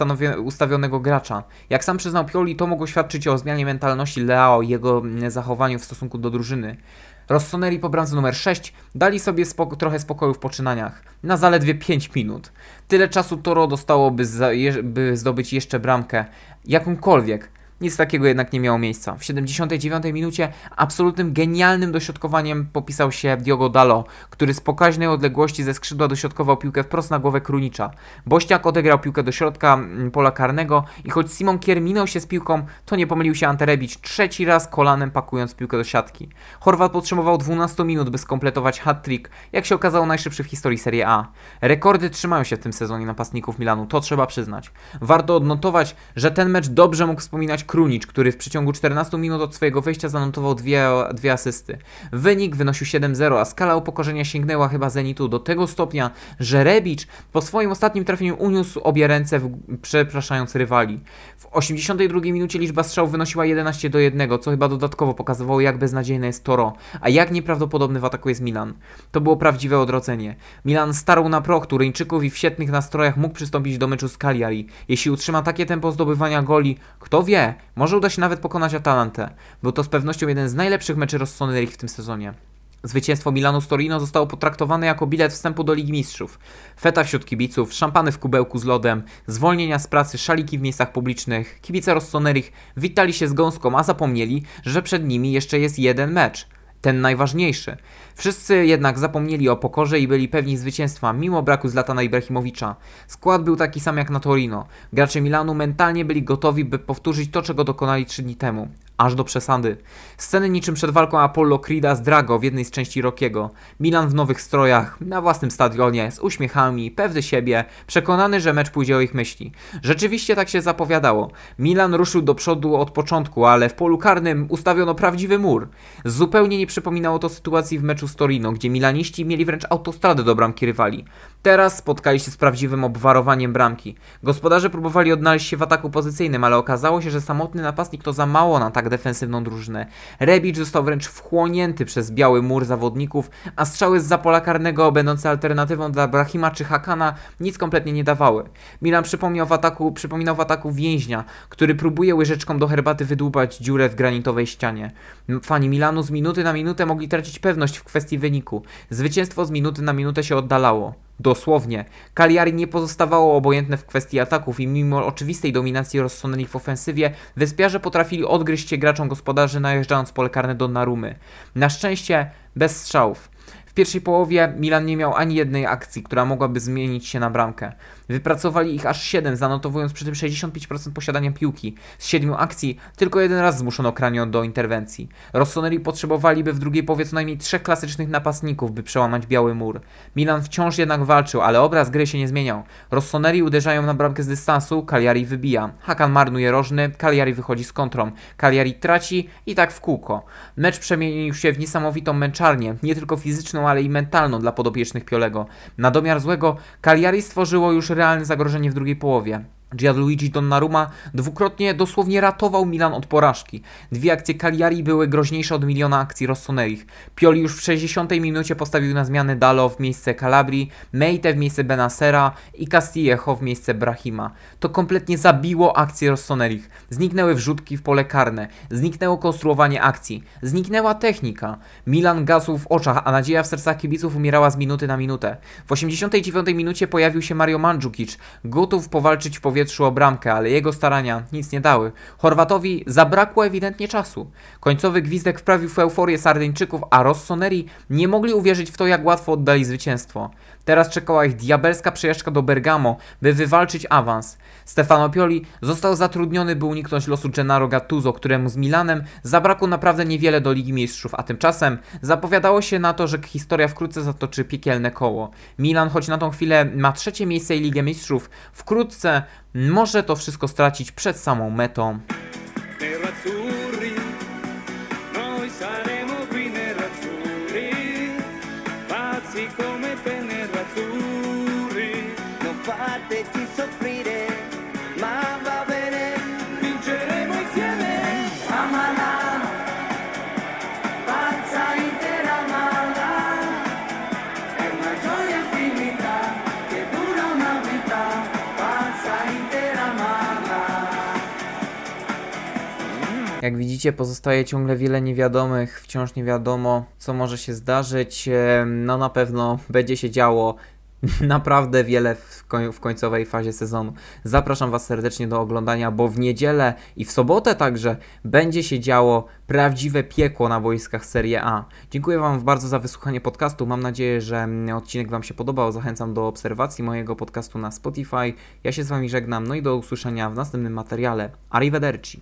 ustawionego gracza. Jak sam przyznał Pioli, to mogło świadczyć o zmianie mentalności Leo i jego mm, zachowaniu w stosunku do drużyny. Rossoneri po bramce numer 6 dali sobie spoko trochę spokoju w poczynaniach. Na zaledwie 5 minut. Tyle czasu Toro dostało, by, by zdobyć jeszcze bramkę. Jakąkolwiek. Nic takiego jednak nie miało miejsca. W 79 minucie absolutnym genialnym dośrodkowaniem popisał się Diogo Dalo, który z pokaźnej odległości ze skrzydła dośrodkował piłkę wprost na głowę Krunicza. Bościak odegrał piłkę do środka mm, pola karnego i choć Simon Kier minął się z piłką, to nie pomylił się Anterebić trzeci raz kolanem pakując piłkę do siatki. Chorwat potrzebował 12 minut, by skompletować hat-trick, jak się okazało najszybszy w historii Serie A. Rekordy trzymają się w tym sezonie napastników Milanu, to trzeba przyznać. Warto odnotować, że ten mecz dobrze mógł wspominać Krunicz, który w przeciągu 14 minut od swojego wejścia zanotował dwie, dwie asysty. Wynik wynosił 7-0, a skala upokorzenia sięgnęła chyba Zenitu do tego stopnia, że Rebic po swoim ostatnim trafieniu uniósł obie ręce, w, przepraszając rywali. W 82 minucie liczba strzałów wynosiła 11 do 1, co chyba dodatkowo pokazywało jak beznadziejne jest Toro, a jak nieprawdopodobny w ataku jest Milan. To było prawdziwe odrodzenie. Milan starł na proch Turyńczyków i w świetnych nastrojach mógł przystąpić do meczu z Cagliari. Jeśli utrzyma takie tempo zdobywania goli, kto wie, może uda się nawet pokonać Atalantę. Był to z pewnością jeden z najlepszych meczy Rossoneri w tym sezonie. Zwycięstwo Milanu z Torino zostało potraktowane jako bilet wstępu do Ligi Mistrzów. Feta wśród kibiców, szampany w kubełku z lodem, zwolnienia z pracy, szaliki w miejscach publicznych. Kibice Rossonerich witali się z gąską, a zapomnieli, że przed nimi jeszcze jest jeden mecz. Ten najważniejszy. Wszyscy jednak zapomnieli o pokorze i byli pewni zwycięstwa, mimo braku Zlatana Ibrahimowicza. Skład był taki sam jak na Torino. Gracze Milanu mentalnie byli gotowi, by powtórzyć to, czego dokonali trzy dni temu aż do przesady. Sceny niczym przed walką Apollo Creed'a z Drago w jednej z części Rockiego. Milan w nowych strojach, na własnym stadionie, z uśmiechami, pewny siebie, przekonany, że mecz pójdzie o ich myśli. Rzeczywiście tak się zapowiadało. Milan ruszył do przodu od początku, ale w polu karnym ustawiono prawdziwy mur. Zupełnie nie przypominało to sytuacji w meczu z Torino, gdzie milaniści mieli wręcz autostradę do bramki rywali. Teraz spotkali się z prawdziwym obwarowaniem bramki. Gospodarze próbowali odnaleźć się w ataku pozycyjnym, ale okazało się, że samotny napastnik to za mało na tak defensywną drużynę. Rebic został wręcz wchłonięty przez biały mur zawodników, a strzały z zapola karnego, będące alternatywą dla Brahima czy Hakana, nic kompletnie nie dawały. Milan przypomniał w ataku, przypominał w ataku więźnia, który próbuje łyżeczką do herbaty wydłubać dziurę w granitowej ścianie. Fani Milanu z minuty na minutę mogli tracić pewność w kwestii wyniku. Zwycięstwo z minuty na minutę się oddalało. Dosłownie. Cagliari nie pozostawało obojętne w kwestii ataków i mimo oczywistej dominacji Rossoneri w ofensywie, wyspiarze potrafili odgryźć się graczom gospodarzy najeżdżając pole karne do Narumy. Na szczęście bez strzałów. W pierwszej połowie Milan nie miał ani jednej akcji, która mogłaby zmienić się na bramkę. Wypracowali ich aż 7, zanotowując przy tym 65% posiadania piłki. Z 7 akcji tylko jeden raz zmuszono Kranio do interwencji. Rossoneri potrzebowaliby w drugiej połowie co najmniej trzech klasycznych napastników, by przełamać biały mur. Milan wciąż jednak walczył, ale obraz gry się nie zmieniał. Rossoneri uderzają na bramkę z dystansu, Cagliari wybija. Hakan marnuje rożny, Cagliari wychodzi z kontrą. Cagliari traci i tak w kółko. Mecz przemienił się w niesamowitą męczarnię, nie tylko fizyczną, ale i mentalną dla podopiecznych Piolego. Na domiar złego Cagliari stworzyło już realne zagrożenie w drugiej połowie. Gianluigi Donnarumma dwukrotnie dosłownie ratował Milan od porażki. Dwie akcje Cagliari były groźniejsze od miliona akcji Rossonerich. Pioli już w 60 minucie postawił na zmianę Dalo w miejsce Calabri, Meite w miejsce Benasera i Castillejo w miejsce Brahima. To kompletnie zabiło akcje Rossonerich. Zniknęły wrzutki w pole karne, zniknęło konstruowanie akcji, zniknęła technika. Milan gasł w oczach, a nadzieja w sercach kibiców umierała z minuty na minutę. W 89 minucie pojawił się Mario Mandzukic, gotów powalczyć w powietrzu powietrzu o bramkę, ale jego starania nic nie dały. Chorwatowi zabrakło ewidentnie czasu. Końcowy gwizdek wprawił w euforię Sardyńczyków, a Rossoneri nie mogli uwierzyć w to, jak łatwo oddali zwycięstwo. Teraz czekała ich diabelska przejażdżka do Bergamo, by wywalczyć awans. Stefano Pioli został zatrudniony, by uniknąć losu Gennaro Gattuso, któremu z Milanem zabrakło naprawdę niewiele do Ligi Mistrzów, a tymczasem zapowiadało się na to, że historia wkrótce zatoczy piekielne koło. Milan, choć na tą chwilę ma trzecie miejsce i Ligę Mistrzów, wkrótce może to wszystko stracić przed samą metą. Jak widzicie, pozostaje ciągle wiele niewiadomych, wciąż nie wiadomo, co może się zdarzyć. No na pewno będzie się działo naprawdę wiele w, koń- w końcowej fazie sezonu. Zapraszam Was serdecznie do oglądania, bo w niedzielę i w sobotę także będzie się działo prawdziwe piekło na boiskach Serie A. Dziękuję Wam bardzo za wysłuchanie podcastu. Mam nadzieję, że mm, odcinek Wam się podobał. Zachęcam do obserwacji mojego podcastu na Spotify. Ja się z Wami żegnam, no i do usłyszenia w następnym materiale. Arrivederci.